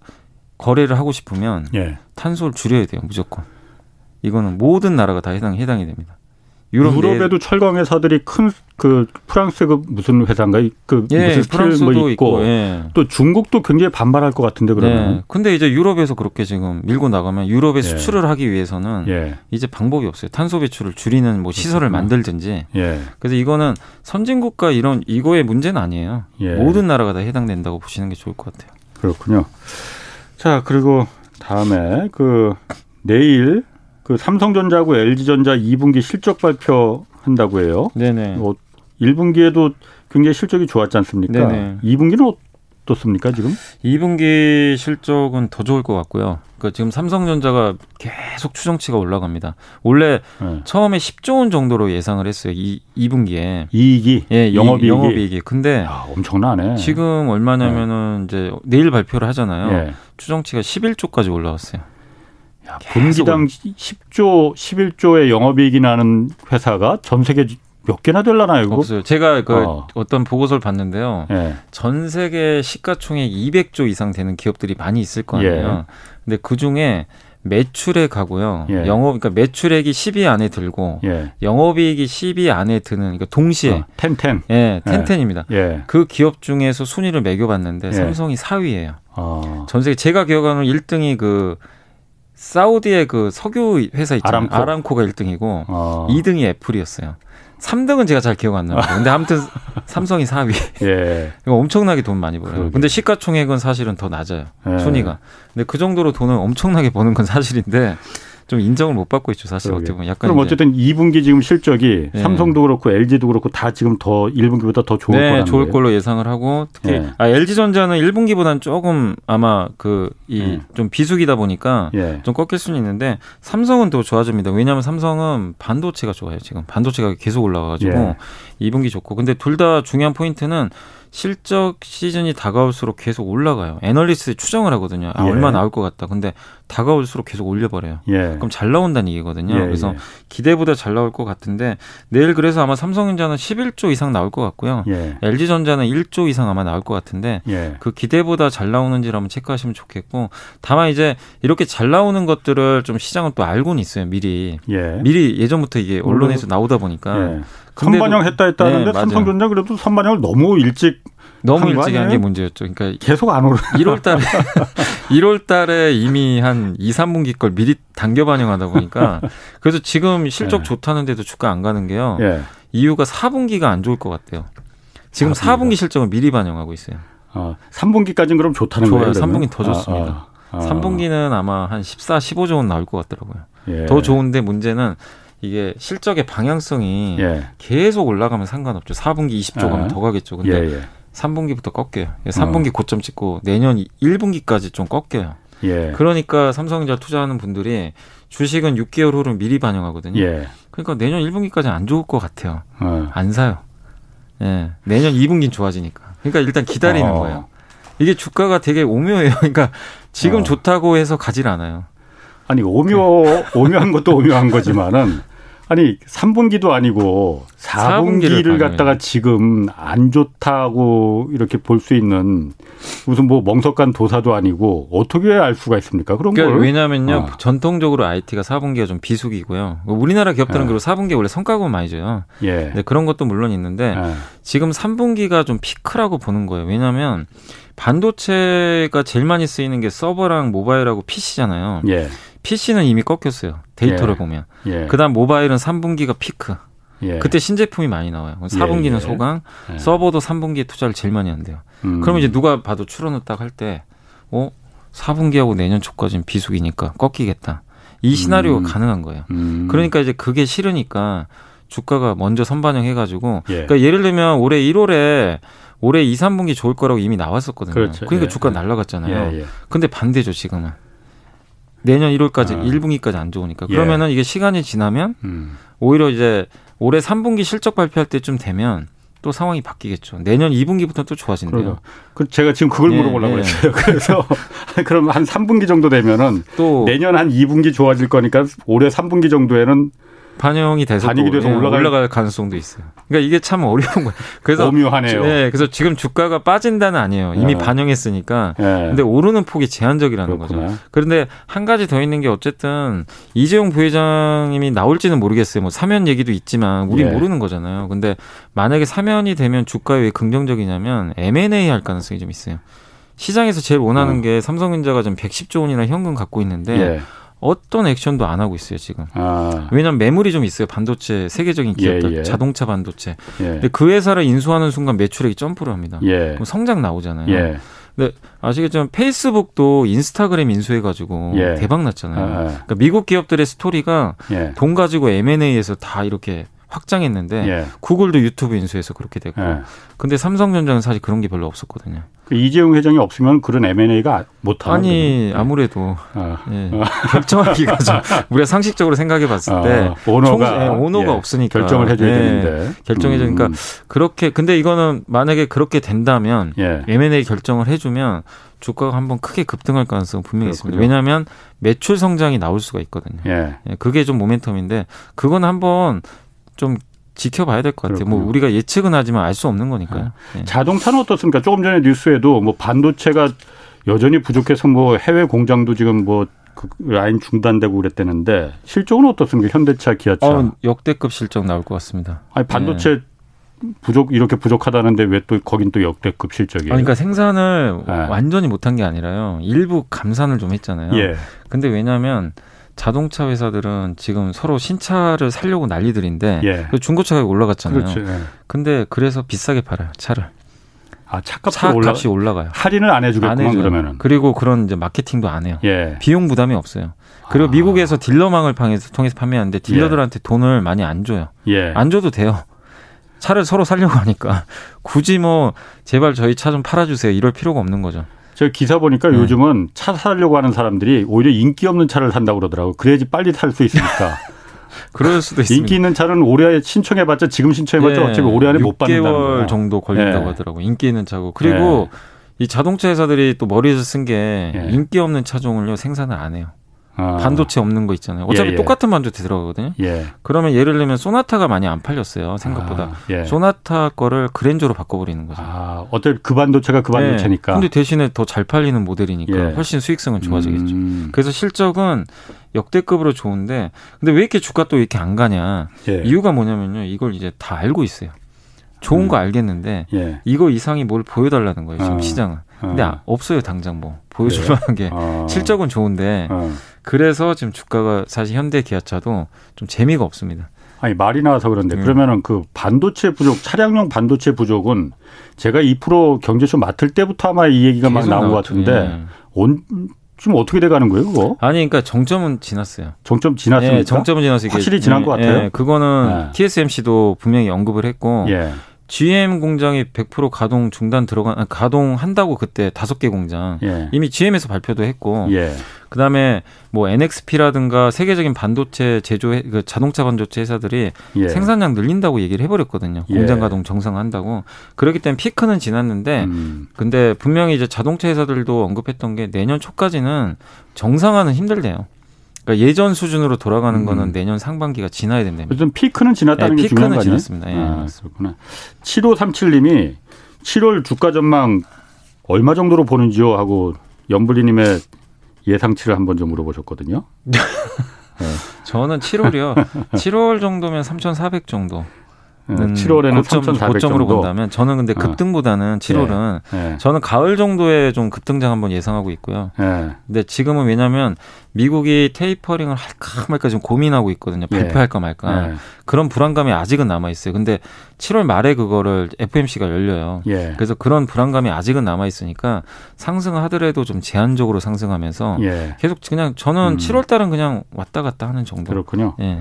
거래를 하고 싶으면 예. 탄소를 줄여야 돼요 무조건. 이거는 모든 나라가 다 해당 해당이 됩니다. 유럽 내- 유럽 에도 철강 회사들이 큰 그 프랑스 그 무슨 회사인가 그 예, 무슨 스틸 프랑스도 뭐 있고, 있고, 예. 또 중국도 굉장히 반발할 것 같은데 그러면 네. 근데 이제 유럽에서 그렇게 지금 밀고 나가면 유럽에 예. 수출을 하기 위해서는 예. 이제 방법이 없어요. 탄소 배출을 줄이는 뭐 시설을. 만들든지. 예. 그래서 이거는 선진국가 이런 이거의 문제는 아니에요. 예. 모든 나라가 다 해당된다고 보시는 게 좋을 것 같아요. 그렇군요. 자, 그리고 다음에 그 내일 그 삼성전자하고 LG전자 2분기 실적 발표한다고 해요. 네네. 뭐 1분기에도 굉장히 실적이 좋았지 않습니까? 네네. 2분기는 어떻습니까, 지금? 2분기 실적은 더 좋을 것 같고요. 그 지금 삼성전자가 계속 추정치가 올라갑니다. 원래 예. 처음에 10조 원 정도로 예상을 했어요. 이 2분기에. 이익이 예, 영업이익이 영업이익이. 근데 야, 엄청나네. 지금 얼마냐면은 이제 내일 발표를 하잖아요. 예. 추정치가 11조까지 올라왔어요. 야, 분기당 10조, 11조의 영업이익이 나는 회사가 전 세계 몇 개나 될라나요, 이거? 없어요. 제가 그 어. 어. 떤 보고서를 봤는데요. 예. 전 세계 시가총액 200조 이상 되는 기업들이 많이 있을 거 아니에요. 근데 그 중에 매출액 하고요. 예. 영업 그러니까 매출액이 10위 안에 들고 예. 영업이익이 10위 안에 드는 그러니까 동시에 어, 텐텐. 예, 텐텐입니다. 예. 그 기업 중에서 순위를 매겨 봤는데 예. 삼성이 4위예요. 어. 전 세계 제가 기억하는 1등이 그 사우디의 그 석유 회사 있잖아요. 아람코. 아람코. 가 1등이고 어. 2등이 애플이었어요. 3등은 제가 잘 기억 안 나요. 근데 아무튼 삼성이 4위. 예. 이거 엄청나게 돈 많이 벌어요. 그러게. 근데 시가총액은 사실은 더 낮아요. 예. 순위가. 근데 그 정도로 돈을 엄청나게 버는 건 사실인데 좀 인정을 못 받고 있죠. 사실 그러게. 어떻게 보면 약간 그럼 어쨌든 2분기 지금 실적이 예. 삼성도 그렇고 LG도 그렇고 다 지금 더 1분기보다 더 좋을 네, 거라는 좋을 거예요. 걸로 예상을 하고 특히 예. 아, LG전자는 1분기보다는 조금 아마 그이 음. 좀 비수기다 보니까 예. 좀 꺾일 수는 있는데 삼성은 더 좋아집니다. 왜냐하면 삼성은 반도체가 좋아요. 지금 반도체가 계속 올라가가지고 예. 2분기 좋고 근데 둘 다 중요한 포인트는 실적 시즌이 다가올수록 계속 올라가요. 애널리스트 추정을 하거든요. 아, 예. 얼마 나올 것 같다. 근데 다가올수록 계속 올려버려요. 예. 그럼 잘 나온다는 얘기거든요. 예, 그래서 예. 기대보다 잘 나올 것 같은데 내일 그래서 아마 삼성전자는 11조 이상 나올 것 같고요. 예. LG전자는 1조 이상 아마 나올 것 같은데 예. 그 기대보다 잘 나오는지를 한번 체크하시면 좋겠고 다만 이제 이렇게 잘 나오는 것들을 좀 시장은 또 알고는 있어요 미리 예. 미리 예전부터 이게 언론에서 나오다 보니까 예. 선반영 했다 했다 하는데 네. 삼성전자 그래도 선반영을 너무 일찍 너무 일찍 한 게? 문제였죠. 그러니까 계속 안 오르. 1월 달에 1월 달에 이미 한 2, 3분기 걸 미리 당겨 반영하다 보니까 그래서 지금 실적 네. 좋다는데도 주가 안 가는 게요. 예. 이유가 4분기가 안 좋을 것 같아요. 지금 4분기가. 4분기 실적을 미리 반영하고 있어요. 어, 3분기까지는 그럼 좋다는 좋아요. 거예요. 그러면? 3분기 더 좋습니다. 아, 아, 아. 3분기는 아마 한 14, 15조 원 나올 것 같더라고요. 예. 더 좋은데 문제는 이게 실적의 방향성이 예. 계속 올라가면 상관없죠. 4분기 20조 가면 아. 더 가겠죠. 예, 근데 예. 3분기부터 꺾여요. 3분기 고점 찍고 내년 1분기까지 좀 꺾여요. 예. 그러니까 삼성전자 투자하는 분들이 주식은 6개월 후를 미리 반영하거든요. 예. 그러니까 내년 1분기까지 안 좋을 것 같아요. 어. 안 사요. 예. 내년 2분기는 좋아지니까. 그러니까 일단 기다리는 어. 거예요. 이게 주가가 되게 오묘해요. 그러니까 지금 어. 좋다고 해서 가질 않아요. 아니 오묘 오묘한 것도 오묘한 거지만은 아니 3분기도 아니고 4분기를 4분기를 갖다가 지금 안 좋다고 이렇게 볼 수 있는 무슨 뭐 멍석간 도사도 아니고 어떻게 알 수가 있습니까? 그런 그러니까 걸 왜냐면요. 어. 전통적으로 IT가 4분기가 좀 비수기고요. 우리나라 기업들은 어. 그리고 4분기에 원래 성과급을 많이 줘요. 예. 네, 그런 것도 물론 있는데 예. 지금 3분기가 좀 피크라고 보는 거예요. 왜냐하면 반도체가 제일 많이 쓰이는 게 서버랑 모바일하고 PC잖아요. 예. PC는 이미 꺾였어요. 데이터를 예. 보면. 예. 그다음 모바일은 3분기가 피크. 예. 그때 신제품이 많이 나와요. 4분기는 예. 소강, 예. 서버도 3분기에 투자를 제일 많이 한대요. 음. 그러면 이제 누가 봐도 추론을 딱할 때, 어? 4분기하고 내년 초까지는 비수기니까 꺾이겠다. 이 시나리오가 음. 가능한 거예요. 음. 그러니까 이제 그게 싫으니까 주가가 먼저 선반영해가지고 예. 그러니까 예를 들면 올해 1월에 올해 2, 3분기 좋을 거라고 이미 나왔었거든요. 그렇죠. 그러니까 예. 주가 예. 날라갔잖아요. 예, 예. 근데 반대죠 지금은. 내년 1월까지 아. 1분기까지 안 좋으니까 예. 그러면은 이게 시간이 지나면 음. 오히려 이제 올해 3분기 실적 발표할 때쯤 되면 또 상황이 바뀌겠죠. 내년 2분기부터 또 좋아진대요. 그 제가 지금 그걸 예, 물어보려고 예. 했어요. 그래서 그럼 한 3분기 정도 되면은 또 내년 한 2분기 좋아질 거니까 올해 3분기 정도에는 반영이 돼서 반영이 돼서 예, 올라갈... 올라갈 가능성도 있어요. 그러니까 이게 참 어려운 거예요. 그래서 오묘하네요. 네, 그래서 지금 주가가 빠진다는 아니에요. 이미 네. 반영했으니까. 네. 근데 오르는 폭이 제한적이라는 그렇구나. 거죠. 그런데 한 가지 더 있는 게 어쨌든 이재용 부회장님이 나올지는 모르겠어요. 뭐 사면 얘기도 있지만 우리 네. 모르는 거잖아요. 근데 만약에 사면이 되면 주가에 왜 긍정적이냐면 M&A 할 가능성이 좀 있어요. 시장에서 제일 원하는 어. 게 삼성전자가 좀 110조 원이나 현금 갖고 있는데 예. 어떤 액션도 안 하고 있어요 지금. 아. 왜냐하면 매물이 좀 있어요 반도체 세계적인 기업들 예, 예. 자동차 반도체. 예. 근데 그 회사를 인수하는 순간 매출액이 점프를 합니다. 예. 성장 나오잖아요. 예. 근데 아시겠지만 페이스북도 인스타그램 인수해가지고 예. 대박 났잖아요. 아, 아. 그러니까 미국 기업들의 스토리가 돈 가지고 M&A에서 다 이렇게 확장했는데 예. 구글도 유튜브 인수해서 그렇게 됐고 예. 근데 삼성전자는 사실 그런 게 별로 없었거든요. 그 이재용 회장이 없으면 그런 M&A가 못 하는 아니 거죠. 아무래도 어. 예. 어. 결정하기가 좀 우리가 상식적으로 생각해 봤을 때 어. 오너가 총, 예, 오너가 예. 없으니까 결정을 해줘야 예. 되는데 결정해 주니까 음. 그러니까 그렇게 근데 이거는 만약에 그렇게 된다면 M&A 결정을 해주면 주가가 한번 크게 급등할 가능성은 분명히 그렇군요. 있습니다. 왜냐하면 매출 성장이 나올 수가 있거든요. 예. 그게 좀 모멘텀인데 그건 한번 좀 지켜봐야 될 것 같아요. 뭐 우리가 예측은 하지만 알 수 없는 거니까요. 네. 자동차는 어떻습니까? 조금 전에 뉴스에도 뭐 반도체가 여전히 부족해서 뭐 해외 공장도 지금 뭐 그 라인 중단되고 그랬다는데 실적은 어떻습니까? 현대차, 기아차. 어, 역대급 실적 나올 것 같습니다. 아니 반도체 네. 부족 이렇게 부족하다는데 왜 또 거긴 또 역대급 실적이에요? 아니, 그러니까 생산을 네. 완전히 못한 게 아니라요. 일부 감산을 좀 했잖아요. 예. 근데 왜냐하면 자동차 회사들은 지금 서로 신차를 살려고 난리들인데 예. 그 중고차 가격이 올라갔잖아요. 그렇죠. 예. 근데 그래서 비싸게 팔아요 차를. 아 차값이 차 올라... 값이 올라가요. 할인을 안 해주겠구만 안 그러면은. 그리고 그런 이제 마케팅도 안 해요. 예. 비용 부담이 없어요. 그리고 아. 미국에서 딜러망을 통해서 통해서 판매하는데 딜러들한테 예. 돈을 많이 안 줘요. 예. 안 줘도 돼요. 차를 서로 살려고 하니까 굳이 뭐 제발 저희 차 좀 팔아주세요 이럴 필요가 없는 거죠. 저 기사 보니까 네. 요즘은 차 사려고 하는 사람들이 오히려 인기 없는 차를 산다고 그러더라고. 그래야지 빨리 탈 수 있으니까. 그럴 수도 있습니다. 인기 있는 차는 올해 신청해봤자 지금 신청해봤자 네. 어차피 올해 안에 못 받는다는 거. 6개월 정도 걸린다고 네. 하더라고. 인기 있는 차고. 그리고 네. 이 자동차 회사들이 또 머리에서 쓴게 네. 인기 없는 차종을요 생산을 안 해요. 아. 반도체 없는 거 있잖아요. 어차피 예, 예. 똑같은 반도체 들어가거든요. 예. 그러면 예를 들면 소나타가 많이 안 팔렸어요. 생각보다. 아, 예. 소나타 거를 그랜저로 바꿔버리는 거죠. 아, 어차피 그 반도체가 그 반도체니까. 네. 근데 대신에 더 잘 팔리는 모델이니까 예. 훨씬 수익성은 좋아지겠죠. 음. 그래서 실적은 역대급으로 좋은데 근데 왜 이렇게 주가 또 이렇게 안 가냐. 예. 이유가 뭐냐면요. 이걸 이제 다 알고 있어요. 좋은 음. 거 알겠는데 이거 이상이 뭘 보여달라는 거예요. 지금 아. 시장은. 근데 어. 없어요 당장 뭐 보여줄 만한 게 어. 실적은 좋은데 어. 그래서 지금 주가가 사실 현대 기아차도 좀 재미가 없습니다. 아니 말이 나와서 그런데 음. 그러면은 그 반도체 부족 차량용 반도체 부족은 제가 2% 경제쇼 맡을 때부터 아마 이 얘기가 막 나온 것 같은데 예. 온 지금 어떻게 돼가는 거예요, 그거? 아니, 그러니까 정점은 지났어요. 정점 지났습니까? 예, 정점은 지났어요. 확실히 지난 예, 것 같아요. 예, 그거는 네. TSMC도 분명히 언급을 했고 예. GM 공장이 100% 가동 중단 들어간 아, 가동한다고 그때 다섯 개 공장 예. 이미 GM에서 발표도 했고 예. 그다음에 뭐 NXP라든가 세계적인 반도체 제조 그 자동차 반도체 회사들이 예. 생산량 늘린다고 얘기를 해버렸거든요 예. 공장 가동 정상화한다고 그렇기 때문에 피크는 지났는데 음. 근데 분명히 이제 자동차 회사들도 언급했던 게 내년 초까지는 정상화는 힘들대요. 그러니까 예전 수준으로 돌아가는 음. 거는 내년 상반기가 지나야 된다면. 어쨌든 피크는 지났다는 네, 게 중요한 거 아니에요? 지났습니다. 예, 아, 그렇구나. 7537님이 7월 주가 전망 얼마 정도로 보는지요 하고 연불리님의 예상치를 한번 좀 물어보셨거든요. 네. 저는 7월이요. 7월 정도면 3,400 정도. 는 7월에는 고점, 3,400 고점으로 정도. 본다면 저는 근데 어. 급등보다는 7월은 예. 저는 가을 정도에 좀 급등장 한번 예상하고 있고요. 예. 근데 지금은 왜냐하면 미국이 테이퍼링을 할까 말까 지금 고민하고 있거든요. 예. 발표할까 말까. 예. 그런 불안감이 아직은 남아 있어요. 근데 7월 말에 그거를 FMC가 열려요. 예. 그래서 그런 불안감이 아직은 남아 있으니까 상승을 하더라도 좀 제한적으로 상승하면서 예. 계속 그냥 저는 음. 7월 달은 그냥 왔다 갔다 하는 정도. 그렇군요. 예.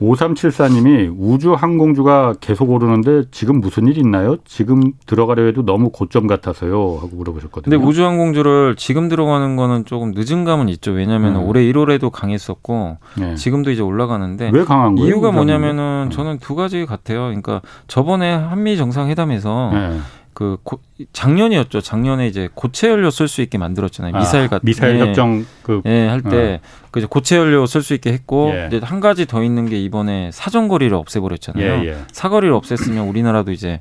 5374님이 우주 항공주가 계속 오르는데 지금 무슨 일 있나요? 지금 들어가려 해도 너무 고점 같아서요. 하고 물어보셨거든요. 근데 우주 항공주를 지금 들어가는 거는 조금 늦은 감은 있죠. 왜냐하면 음. 올해 1월에도 강했었고 예. 지금도 이제 올라가는데 왜 강한 거예요? 이유가 우주 뭐냐면은 항공주? 저는 두 가지 같아요. 그러니까 저번에 한미 정상회담에서 예. 그 고, 작년이었죠. 작년에 이제 고체 연료 쓸 수 있게 만들었잖아요. 아, 미사일 같은 미사일 예. 협정 그 예, 할때그 고체 연료 쓸 수 있게 했고 예. 이제 한 가지 더 있는 게 이번에 사정거리를 없애버렸잖아요. 예, 예. 사거리를 없앴으면 우리나라도 이제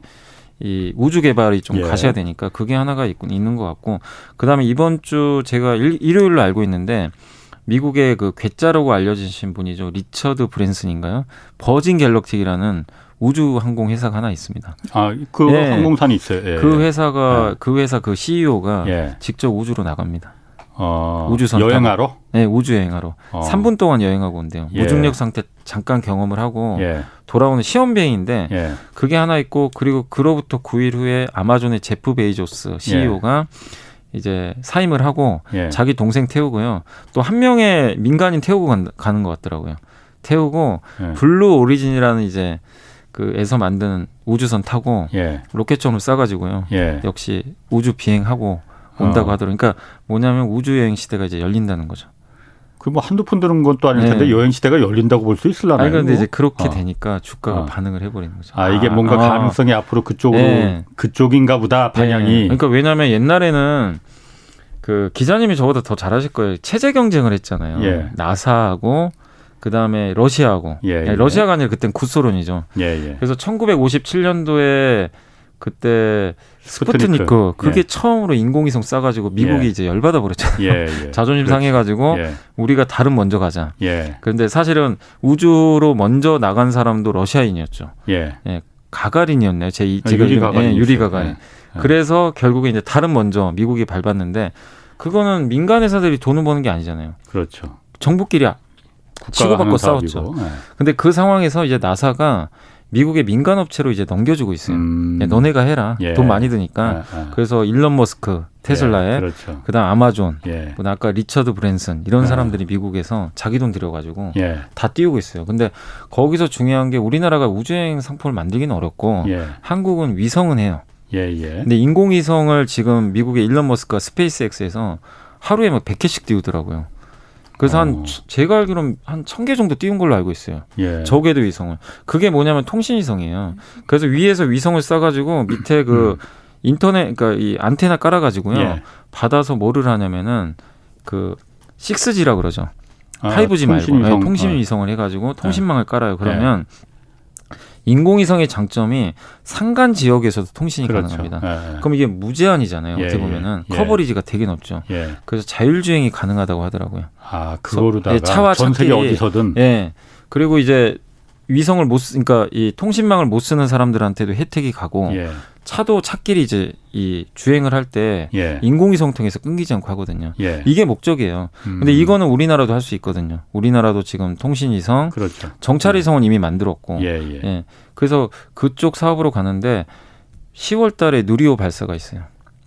이 우주 개발이 좀 예. 가셔야 되니까 그게 하나가 있, 있는 것 같고 그다음에 이번 주 제가 일, 일요일로 알고 있는데 미국의 그 괴짜라고 알려지신 분이죠 리처드 브랜슨인가요? 버진 갤럭틱이라는 우주 항공 회사가 하나 있습니다. 아, 그 예. 항공사가 있어요. 예. 그 회사가 그 회사 그 CEO가 예. 직접 우주로 나갑니다. 어, 우주선 여행하러 네, 우주 여행하러 어. 3분 동안 여행하고 온대요. 예. 무중력 상태 잠깐 경험을 하고 예. 돌아오는 시험 비행인데 예. 그게 하나 있고 그리고 그로부터 9일 후에 아마존의 제프 베이조스 CEO가 이제 사임을 하고 예. 자기 동생 태우고요. 또 한 명의 민간인 태우고 간- 가는 것 같더라고요. 태우고 예. 블루 오리진이라는 이제 그에서 만드는 우주선 타고 예. 로켓점을 쏴가지고요. 예. 역시 우주 비행하고 온다고 어. 하더라고요. 그러니까 뭐냐면 우주 여행 시대가 이제 열린다는 거죠. 그 뭐 한두 푼 드는 것도 아닐 텐데 네. 여행 시대가 열린다고 볼 수 있을라나요? 그런데 이제 그렇게 어. 되니까 주가가 어. 반응을 해버리는 거죠. 아, 이게 뭔가 아. 가능성이 앞으로 그쪽으로 네. 그쪽인가 보다 방향이. 네. 그러니까 왜냐하면 옛날에는 그 기자님이 저보다 더 잘하실 거예요. 체제 경쟁을 했잖아요. 예. 나사하고 그 다음에 러시아하고 예, 아니, 예. 러시아가 아니라 그땐 구소련이죠. 예, 예. 그래서 1957년도에 그때 스푸트니크. 스푸트니크 그게 예. 처음으로 인공위성 쏴가지고 미국이 예. 이제 열받아 버렸잖아요. 예, 예. 자존심 그렇지. 상해가지고 예. 우리가 다른 먼저 가자. 예. 그런데 사실은 우주로 먼저 나간 사람도 러시아인이었죠. 예. 가가린이었네요. 제 이- 아, 제가 유리 가가린 예, 유리. 가가린. 예. 예. 그래서 결국에 이제 다른 먼저 미국이 밟았는데 그거는 민간 회사들이 돈을 버는 게 아니잖아요. 그렇죠. 정부끼리 치고받고 싸웠죠. 예. 근데 그 상황에서 이제 나사가 미국의 민간 업체로 이제 넘겨주고 있어요. 음. 야, 너네가 해라. 예. 돈 많이 드니까. 예, 예. 그래서 일론 머스크, 테슬라에 예, 그렇죠. 그다음 아마존, 예. 그다음 아까 리처드 브랜슨 이런 예. 사람들이 미국에서 자기 돈 들여가지고 예. 다 띄우고 있어요. 근데 거기서 중요한 게 우리나라가 우주여행 상품을 만들기는 어렵고 예. 한국은 위성은 해요. 예, 예. 근데 인공위성을 지금 미국의 일론 머스크가 스페이스X에서 하루에 막 100개씩 띄우더라고요. 그래서 어. 한 제가 알기로는 한 1000개 정도 띄운 걸로 알고 있어요. 예. 저궤도 위성을. 그게 뭐냐면 통신 위성이에요. 그래서 위에서 위성을 쏴가지고 밑에 그 인터넷, 그러니까 이 안테나 깔아가지고요. 음. 예. 받아서 뭐를 하냐면은 그 6G라 그러죠. 아, 5G 말고 통신 위성. 네. 네, 통신 위성을 해가지고 통신망을 깔아요. 그러면 인공위성의 장점이 상간 지역에서도 통신이 그렇죠. 가능합니다. 예, 예. 그럼 이게 무제한이잖아요. 예, 어떻게 예, 보면은 예. 커버리지가 되게 높죠. 예. 그래서 자율주행이 가능하다고 하더라고요. 아, 그거로다가 예, 차와 전 세계 어디서든 예. 그리고 이제 위성을 못 쓰, 그러니까 이 통신망을 못 쓰는 사람들한테도 혜택이 가고 예. 차도 차끼리 이제 이 주행을 할때 예. 인공위성 통해서 끊기지 않고 하거든요. 예. 이게 목적이에요. 음. 근데 이거는 우리나라도 할 수 있거든요. 우리나라도 지금 통신위성, 그렇죠. 정찰위성은 이미 만들었고, 예, 예. 예. 그래서 그쪽 사업으로 가는데 10월 달에 누리호 발사가 있어요.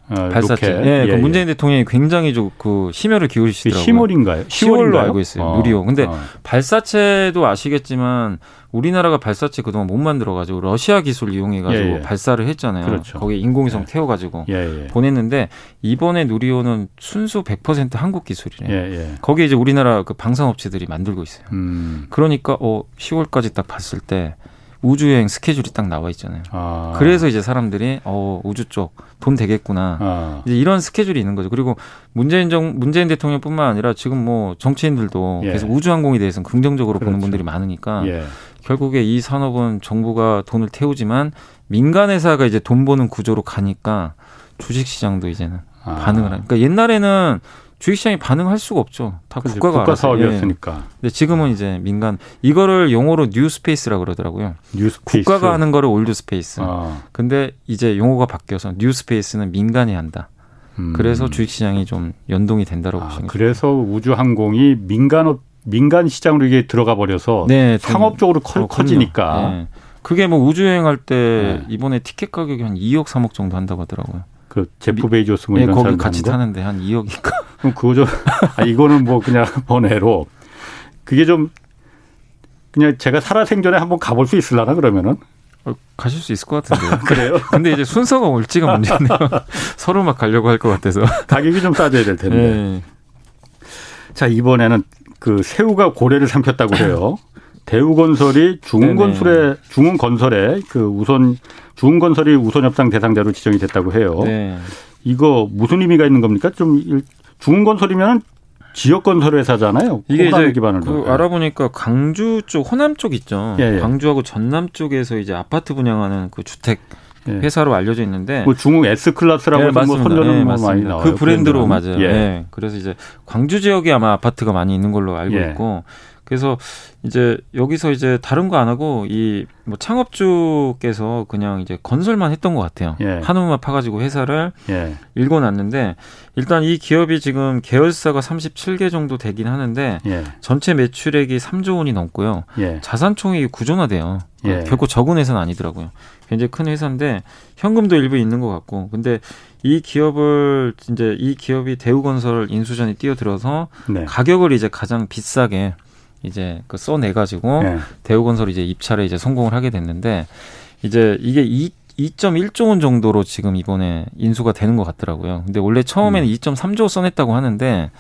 어, 발사체. 로켓. 예, 그 문재인 대통령이 굉장히 좀그 심혈을 기울이시더라고요. 10월인가요? 10월로 알고 있어요. 누리호. 근데 어. 발사체도 아시겠지만 우리나라가 발사체 그동안 못 만들어가지고 러시아 기술 이용해가지고 예, 예. 발사를 했잖아요. 그렇죠. 거기에 인공위성 예. 태워가지고 예, 예. 보냈는데 이번에 누리호는 순수 100% 한국 기술이래요. 예, 예. 거기에 이제 우리나라 그 방산업체들이 만들고 있어요. 음. 그러니까 어 10월까지 딱 봤을 때 우주여행 스케줄이 딱 나와 있잖아요. 아. 그래서 이제 사람들이 어 우주 쪽 돈 되겠구나. 아. 이제 이런 스케줄이 있는 거죠. 그리고 문재인 정 문재인 대통령뿐만 아니라 지금 뭐 정치인들도 예. 계속 우주 항공에 대해서는 긍정적으로 보는 그렇죠. 분들이 많으니까 예. 결국에 이 산업은 정부가 돈을 태우지만 민간 회사가 이제 돈 버는 구조로 가니까 주식 시장도 이제는 아. 반응을 하니까 옛날에는 주식시장이 반응할 수가 없죠. 다 그치, 국가가 국가. 사업이었으니까. 예. 근데 지금은 이제 민간 이거를 용어로 new space라 그러더라고요. new space. 국가가 하는 거를 old space. 아, 근데 이제 용어가 바뀌어서 new space는 민간이 한다. 음. 그래서 주식시장이 좀 연동이 된다고 아, 보시면 그래서 우주항공이 민간 민간 시장으로 이게 들어가 버려서 네, 좀 상업적으로 커, 더 커지니까 컸네요. 예. 그게 뭐 우주여행할 때 네. 이번에 티켓 가격이 한 2억 3억 정도 한다고 하더라고요. 그 제프 베이조스 뭐 예, 이런 거기 같이? 타는데 한 2억인가. 그럼 그거 좀 아, 이거는 뭐 그냥 번외로 그게 좀 그냥 제가 살아생전에 한번 가볼 수 있을라나 그러면은 어, 가실 수 있을 것 같은데요. 그래요? 근데 이제 순서가 올지가 문제네요. 서로 막 가려고 할 것 같아서. 가격이 좀 싸져야 될 텐데. 예. 자 이번에는 그 새우가 고래를 삼켰다고 해요. 대우건설이 중흥건설에 중흥건설에 그 우선 중흥건설이 우선 협상 대상자로 지정이 됐다고 해요. 네. 이거 무슨 의미가 있는 겁니까? 좀 일- 중흥건설이면 지역 건설 회사잖아요. 이게 이제 기반으로. 그 알아보니까 강주 쪽 호남 쪽 있죠. 예, 예. 강주하고 전남 쪽에서 이제 아파트 분양하는 그 주택 예. 회사로 알려져 있는데 뭐 중흥 S 클래스라고 네, 해서 뭐 맞습니다. 선전은 네, 뭐 많이 맞습니다. 나와요. 그 브랜드로 브랜드는. 맞아요. 예. 예. 그래서 이제 광주 지역에 아마 아파트가 많이 있는 걸로 알고 예. 있고 그래서 이제 여기서 이제 다른 거 안 하고 이 뭐 창업주께서 그냥 이제 건설만 했던 것 같아요. 예. 한우만 파가지고 회사를 예. 읽어놨는데 일단 이 기업이 지금 계열사가 37개 정도 되긴 하는데 예. 전체 매출액이 3조 원이 넘고요. 예. 자산총액이 구조화돼요. 예. 결코 적은 회사는 아니더라고요. 굉장히 큰 회사인데 현금도 일부 있는 것 같고, 근데 이 기업을 이제 이 기업이 대우건설 인수전에 뛰어들어서 네. 가격을 이제 가장 비싸게 이제 그 써내 가지고 예. 대우건설이 이제 입찰에 이제 성공을 하게 됐는데 이제 이게 2 2.1조 원 정도로 지금 이번에 인수가 되는 것 같더라고요. 근데 원래 처음에는 2.3조 써냈다고 하는데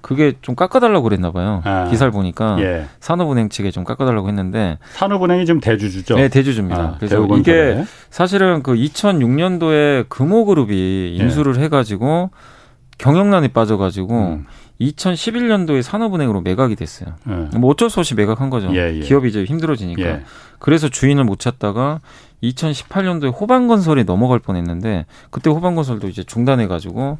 그게 좀 깎아달라고 그랬나 봐요. 아. 기사를 보니까 예. 산업은행 측에 좀 깎아달라고 했는데 산업은행이 지금 대주주죠. 네, 대주주입니다. 아, 그래서 대우건설에. 이게 사실은 그 2006년도에 금호그룹이 예. 인수를 해가지고 경영난에 빠져가지고 음. 2011년도에 산업은행으로 매각이 됐어요. 예. 뭐 어쩔 수 없이 매각한 거죠. 예, 예. 기업이 이제 힘들어지니까. 예. 그래서 주인을 못 찾다가 2018년도에 호반건설에 넘어갈 뻔했는데 그때 호반건설도 이제 중단해가지고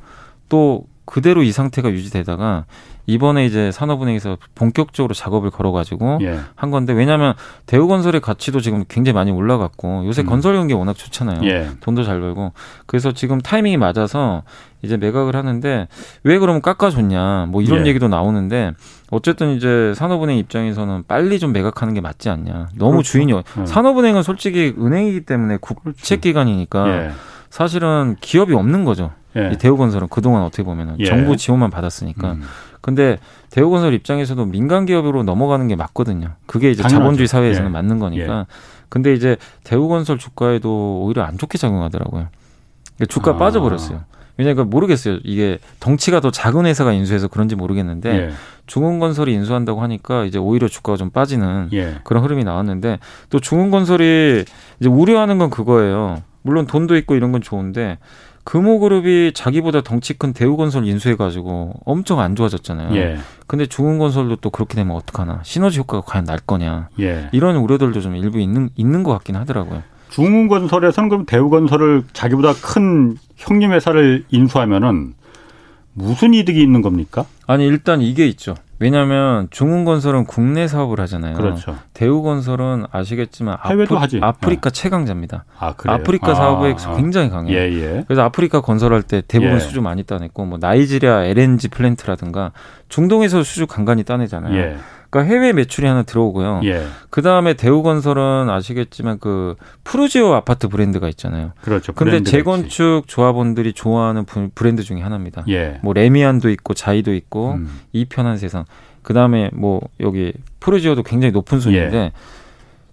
또 그대로 이 상태가 유지되다가 이번에 이제 산업은행에서 본격적으로 작업을 걸어가지고 예. 한 건데 왜냐하면 대우건설의 가치도 지금 굉장히 많이 올라갔고 요새 음. 건설 연계 워낙 좋잖아요. 예. 돈도 잘 벌고 그래서 지금 타이밍이 맞아서 이제 매각을 하는데 왜 그러면 깎아줬냐 뭐 이런 예. 얘기도 나오는데 어쨌든 이제 산업은행 입장에서는 빨리 좀 매각하는 게 맞지 않냐 너무 그렇죠. 주인이 음. 산업은행은 솔직히 은행이기 때문에 국책기관이니까 예. 사실은 기업이 없는 거죠 예. 이 대우건설은 그동안 어떻게 보면 은 예. 정부 지원만 받았으니까 음. 근데 대우건설 입장에서도 민간 기업으로 넘어가는 게 맞거든요. 그게 이제 당연하죠. 자본주의 사회에서는 예. 맞는 거니까. 근데 이제 대우건설 주가에도 오히려 안 좋게 작용하더라고요. 그러니까 주가 아. 빠져버렸어요. 왜냐니까 모르겠어요. 이게 덩치가 더 작은 회사가 인수해서 그런지 모르겠는데 예. 중흥건설이 인수한다고 하니까 이제 오히려 주가가 좀 빠지는 예. 그런 흐름이 나왔는데 또 중흥건설이 이제 우려하는 건 그거예요. 물론 돈도 있고 이런 건 좋은데 금호그룹이 자기보다 덩치 큰 대우건설 인수해가지고 엄청 안 좋아졌잖아요. 예. 근데 중흥건설도 또 그렇게 되면 어떡하나 시너지 효과가 과연 날 거냐 예. 이런 우려들도 좀 일부 있는 있는 것 같긴 하더라고요. 중흥건설에서는 그럼 대우건설을 자기보다 큰 형님 회사를 인수하면은 무슨 이득이 있는 겁니까? 아니 일단 이게 있죠. 왜냐하면 중흥건설은 국내 사업을 하잖아요. 그렇죠. 대우건설은 아시겠지만 해외도 아프, 하지. 아프리카 최강자입니다. 아, 그래요? 아프리카 아, 사업에 아. 굉장히 강해요. 예, 예. 그래서 아프리카 건설할 때 대부분 예. 수주 많이 따냈고 뭐 나이지리아 LNG 플랜트라든가 중동에서 수주 간간히 따내잖아요. 예. 그러니까 해외 매출이 하나 들어오고요. 예. 그 다음에 대우건설은 아시겠지만 그 푸르지오 아파트 브랜드가 있잖아요. 그렇죠. 근데 재건축 조합원들이 좋아하는 부- 브랜드 중에 하나입니다. 예. 뭐 레미안도 있고 자이도 있고 음. 이 편한 세상. 그 다음에 뭐 여기 푸르지오도 굉장히 높은 순위인데 예.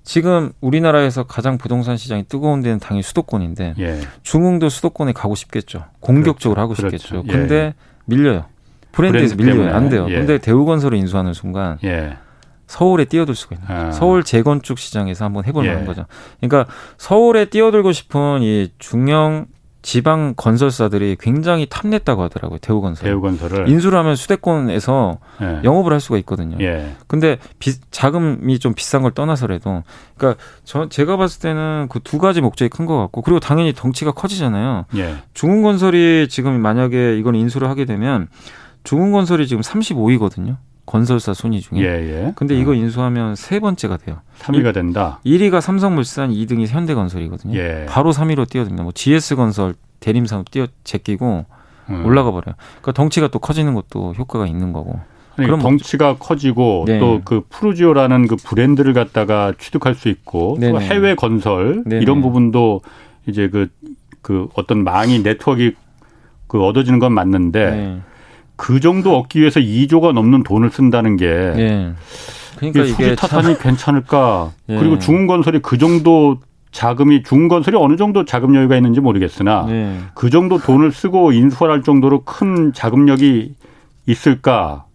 지금 우리나라에서 가장 부동산 시장이 뜨거운 데는 당연히 수도권인데 예. 중흥도 수도권에 가고 싶겠죠. 공격적으로 하고 그렇죠. 싶겠죠. 예. 근데 밀려요. 브랜드에서 브랜드 밀려요. 때문에. 안 돼요. 예. 근데 대우건설을 인수하는 순간 예. 서울에 뛰어들 수가 있는 거죠. 아. 서울 재건축 시장에서 한번 해볼 예. 만한 거죠. 그러니까 서울에 뛰어들고 싶은 이 중형 지방 건설사들이 굉장히 탐냈다고 하더라고요. 대우건설. 대우건설을 인수를 하면 수도권에서 예. 영업을 할 수가 있거든요. 예. 근데 비, 자금이 좀 비싼 걸 떠나서라도 그러니까 저 제가 봤을 때는 그 두 가지 목적이 큰 것 같고 그리고 당연히 덩치가 커지잖아요. 예. 중흥건설이 지금 만약에 이걸 인수를 하게 되면 중흥건설이 지금 35위거든요. 건설사 순위 중에. 예, 예. 근데 이거 인수하면 세 번째가 돼요. 3위가 된다. 1위가 삼성물산, 2등이 현대건설이거든요. 예. 바로 3위로 뛰어듭니다. 뭐 GS건설, 대림산업 뛰어 제끼고 음. 올라가 버려요. 그러니까 덩치가 또 커지는 것도 효과가 있는 거고. 아니, 그럼 덩치가 커지고 네. 또그 푸르지오라는 그 브랜드를 갖다가 취득할 수 있고 또. 해외 건설 네네. 이런 부분도 이제 그, 그 어떤 망이 네트워크 그 얻어지는 건 맞는데 네. 그 정도 얻기 위해서 2조가 넘는 돈을 쓴다는 게 네. 그러니까 참, 수지 타산이 괜찮을까? 예. 그리고 중흥건설이 그 정도 자금이 중흥건설이 어느 정도 자금 여유가 있는지 모르겠으나 네. 그 정도 돈을 쓰고 인수를 할 정도로 큰 자금력이 있을까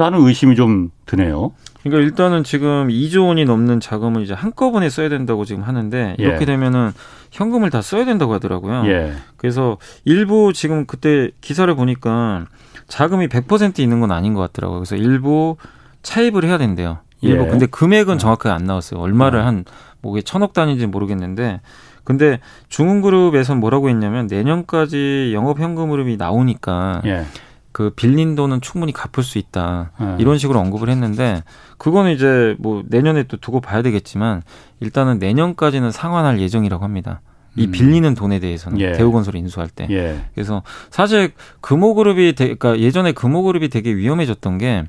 라는 의심이 좀 드네요. 그러니까 일단은 지금 2조 원이 넘는 자금을 이제 한꺼번에 써야 된다고 지금 하는데 예. 이렇게 되면은 현금을 다 써야 된다고 하더라고요. 예. 그래서 일부 지금 그때 기사를 보니까 자금이 100% 있는 건 아닌 것 같더라고요. 그래서 일부 차입을 해야 된대요. 일부 예. 근데 금액은 정확하게 안 나왔어요. 얼마를 아. 한뭐 이게 천억 단위인지 모르겠는데 근데 중흥그룹에선 뭐라고 했냐면 내년까지 영업 현금 흐름이 나오니까 예. 그 빌린 돈은 충분히 갚을 수 있다. 예. 이런 식으로 언급을 했는데 그거는 이제 뭐 내년에 또 두고 봐야 되겠지만 일단은 내년까지는 상환할 예정이라고 합니다. 이 음. 빌리는 돈에 대해서는 예. 대우건설 인수할 때. 예. 그래서 사실 금호그룹이 되, 그러니까 예전에 금호그룹이 되게 위험해졌던 게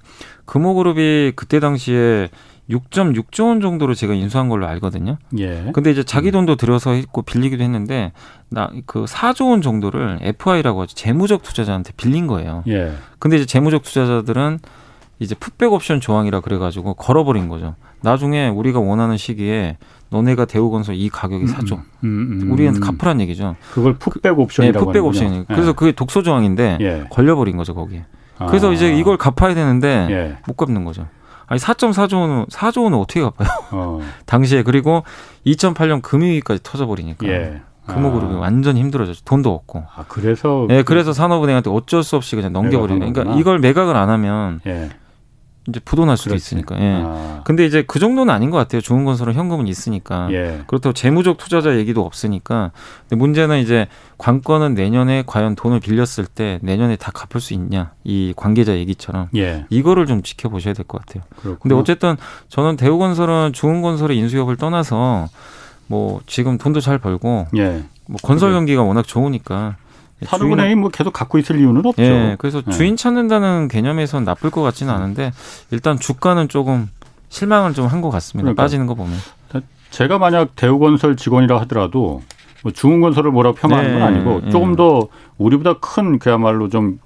금호그룹이 그때 당시에 6.6조 원 정도로 제가 인수한 걸로 알거든요. 예. 근데 이제 자기 돈도 들여서 했고 빌리기도 했는데 나 그 4조 원 정도를 FI라고 하죠. 재무적 투자자한테 빌린 거예요. 예. 근데 이제 재무적 투자자들은 이제 풋백 옵션 조항이라 그래 가지고 걸어 버린 거죠. 나중에 우리가 원하는 시기에 너네가 대우건설 이 가격에 사줘. 음, 음. 우리한테 갚으란 얘기죠. 그걸 풋백 네, 옵션이라고 풋백 하는군요. 옵션이. 그래서 그게 독소 조항인데 예. 걸려 버린 거죠 거기에. 아. 그래서 이제 이걸 갚아야 되는데 예. 못 갚는 거죠. 아니 4.4조 원은 4조 원은 어떻게 갚아요? 어. 당시에 그리고 2008년 금융위기까지 터져버리니까 예. 금호그룹이 아. 완전 히 힘들어졌죠. 돈도 없고. 아, 그래서 예, 그래서 산업은행한테 어쩔 수 없이 그냥 넘겨버리는. 그러니까. 이걸 매각을 안 하면 예. 이제 부도날 수도 그렇지. 있으니까. 예. 아. 근데 이제 그 정도는 아닌 것 같아요. 좋은 건설은 현금은 있으니까. 예. 그렇다고 재무적 투자자 얘기도 없으니까. 근데 문제는 이제 관건은 내년에 과연 돈을 빌렸을 때 내년에 다 갚을 수 있냐. 이 관계자 얘기처럼. 예. 이거를 좀 지켜보셔야 될 것 같아요. 그렇군요. 근데 어쨌든 저는 대우건설은 중흥건설의 인수협을 떠나서 뭐 지금 돈도 잘 벌고 예. 뭐 건설. 경기가 워낙 좋으니까 산업은행이 뭐 계속 갖고 있을 이유는 없죠. 예, 그래서 예. 주인 찾는다는 개념에선 나쁠 것 같지는 않은데 일단 주가는 조금 실망을 좀 한 것 같습니다. 그러니까. 빠지는 거 보면. 제가 만약 대우건설 직원이라 하더라도 뭐 중흥건설을 뭐라 고 폄하하는 건 네, 아니고 예. 조금 더 우리보다 큰 그야말로 좀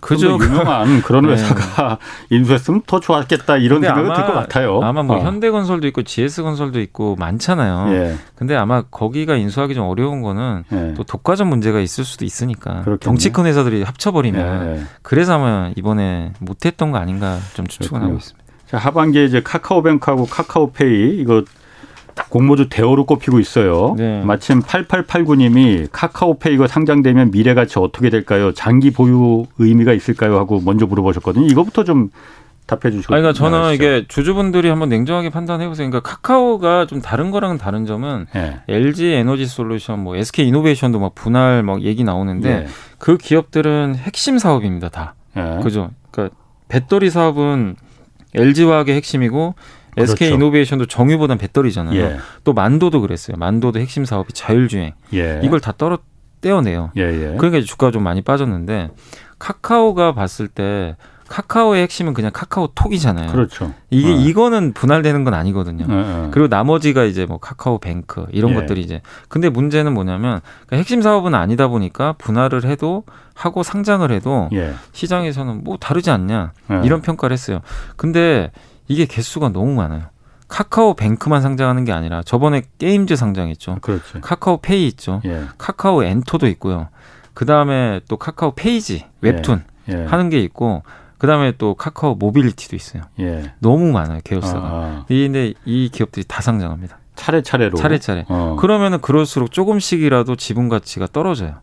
그죠. 유명한 그런 네. 회사가 인수했으면 더 좋았겠다 이런 생각이 들 것 같아요. 아마 뭐 어. 현대건설도 있고 GS건설도 있고 많잖아요. 예, 근데 아마 거기가 인수하기 좀 어려운 거는 예. 또 독과점 문제가 있을 수도 있으니까 그렇겠네. 덩치 큰 회사들이 합쳐버리면 예, 예. 그래서 아마 이번에 못했던 거 아닌가 좀 추측은 하고. 있습니다. 자, 하반기에 이제 카카오뱅크하고 카카오페이 이거 공모주 대어로 꼽히고 있어요. 네. 마침 8889님이 카카오페이 이거 상장되면 미래 가치 어떻게 될까요? 장기 보유 의미가 있을까요? 하고 먼저 물어보셨거든요. 이거부터 좀 답해 주시고. 아니, 그러니까 저는 나가시죠. 이게 주주분들이 한번 냉정하게 판단해 보세요. 그러니까 카카오가 좀 다른 거랑은 다른 점은 예. LG 에너지 솔루션, 뭐 SK 이노베이션도 막 분할 막 얘기 나오는데 예. 그 기업들은 핵심 사업입니다, 다. 예. 그죠? 그러니까 배터리 사업은 LG화학의 핵심이고 그렇죠. 이노베이션도 정유보단 배터리잖아요. 예. 또 만도도 그랬어요. 만도도 핵심 사업이 자율주행. 예. 이걸 다 떨어 떼어내요. 예, 예. 그러니까 주가가 좀 많이 빠졌는데 카카오가 봤을 때 카카오의 핵심은 그냥 카카오톡이잖아요. 그렇죠. 이게 어. 이거는 분할되는 건 아니거든요. 예, 예. 그리고 나머지가 이제 뭐 카카오뱅크 이런 예. 것들이 이제 근데 문제는 뭐냐면 그러니까 핵심 사업은 아니다 보니까 분할을 해도 하고 상장을 해도 예. 시장에서는 뭐 다르지 않냐 예. 이런 평가를 했어요. 근데 이게 개수가 너무 많아요. 카카오 뱅크만 상장하는 게 아니라 저번에 게임즈 상장했죠. 그렇죠. 카카오 페이 있죠. 예. 카카오 엔터도 있고요. 그 다음에 또 카카오 페이지 웹툰 예. 하는 게 있고 그 다음에 또 카카오 모빌리티도 있어요. 예. 너무 많아요 계열사가. 아, 근데 이 기업들이 다 상장합니다. 차례차례로. 차례차례. 어. 그러면은 그럴수록 조금씩이라도 지분 가치가 떨어져요.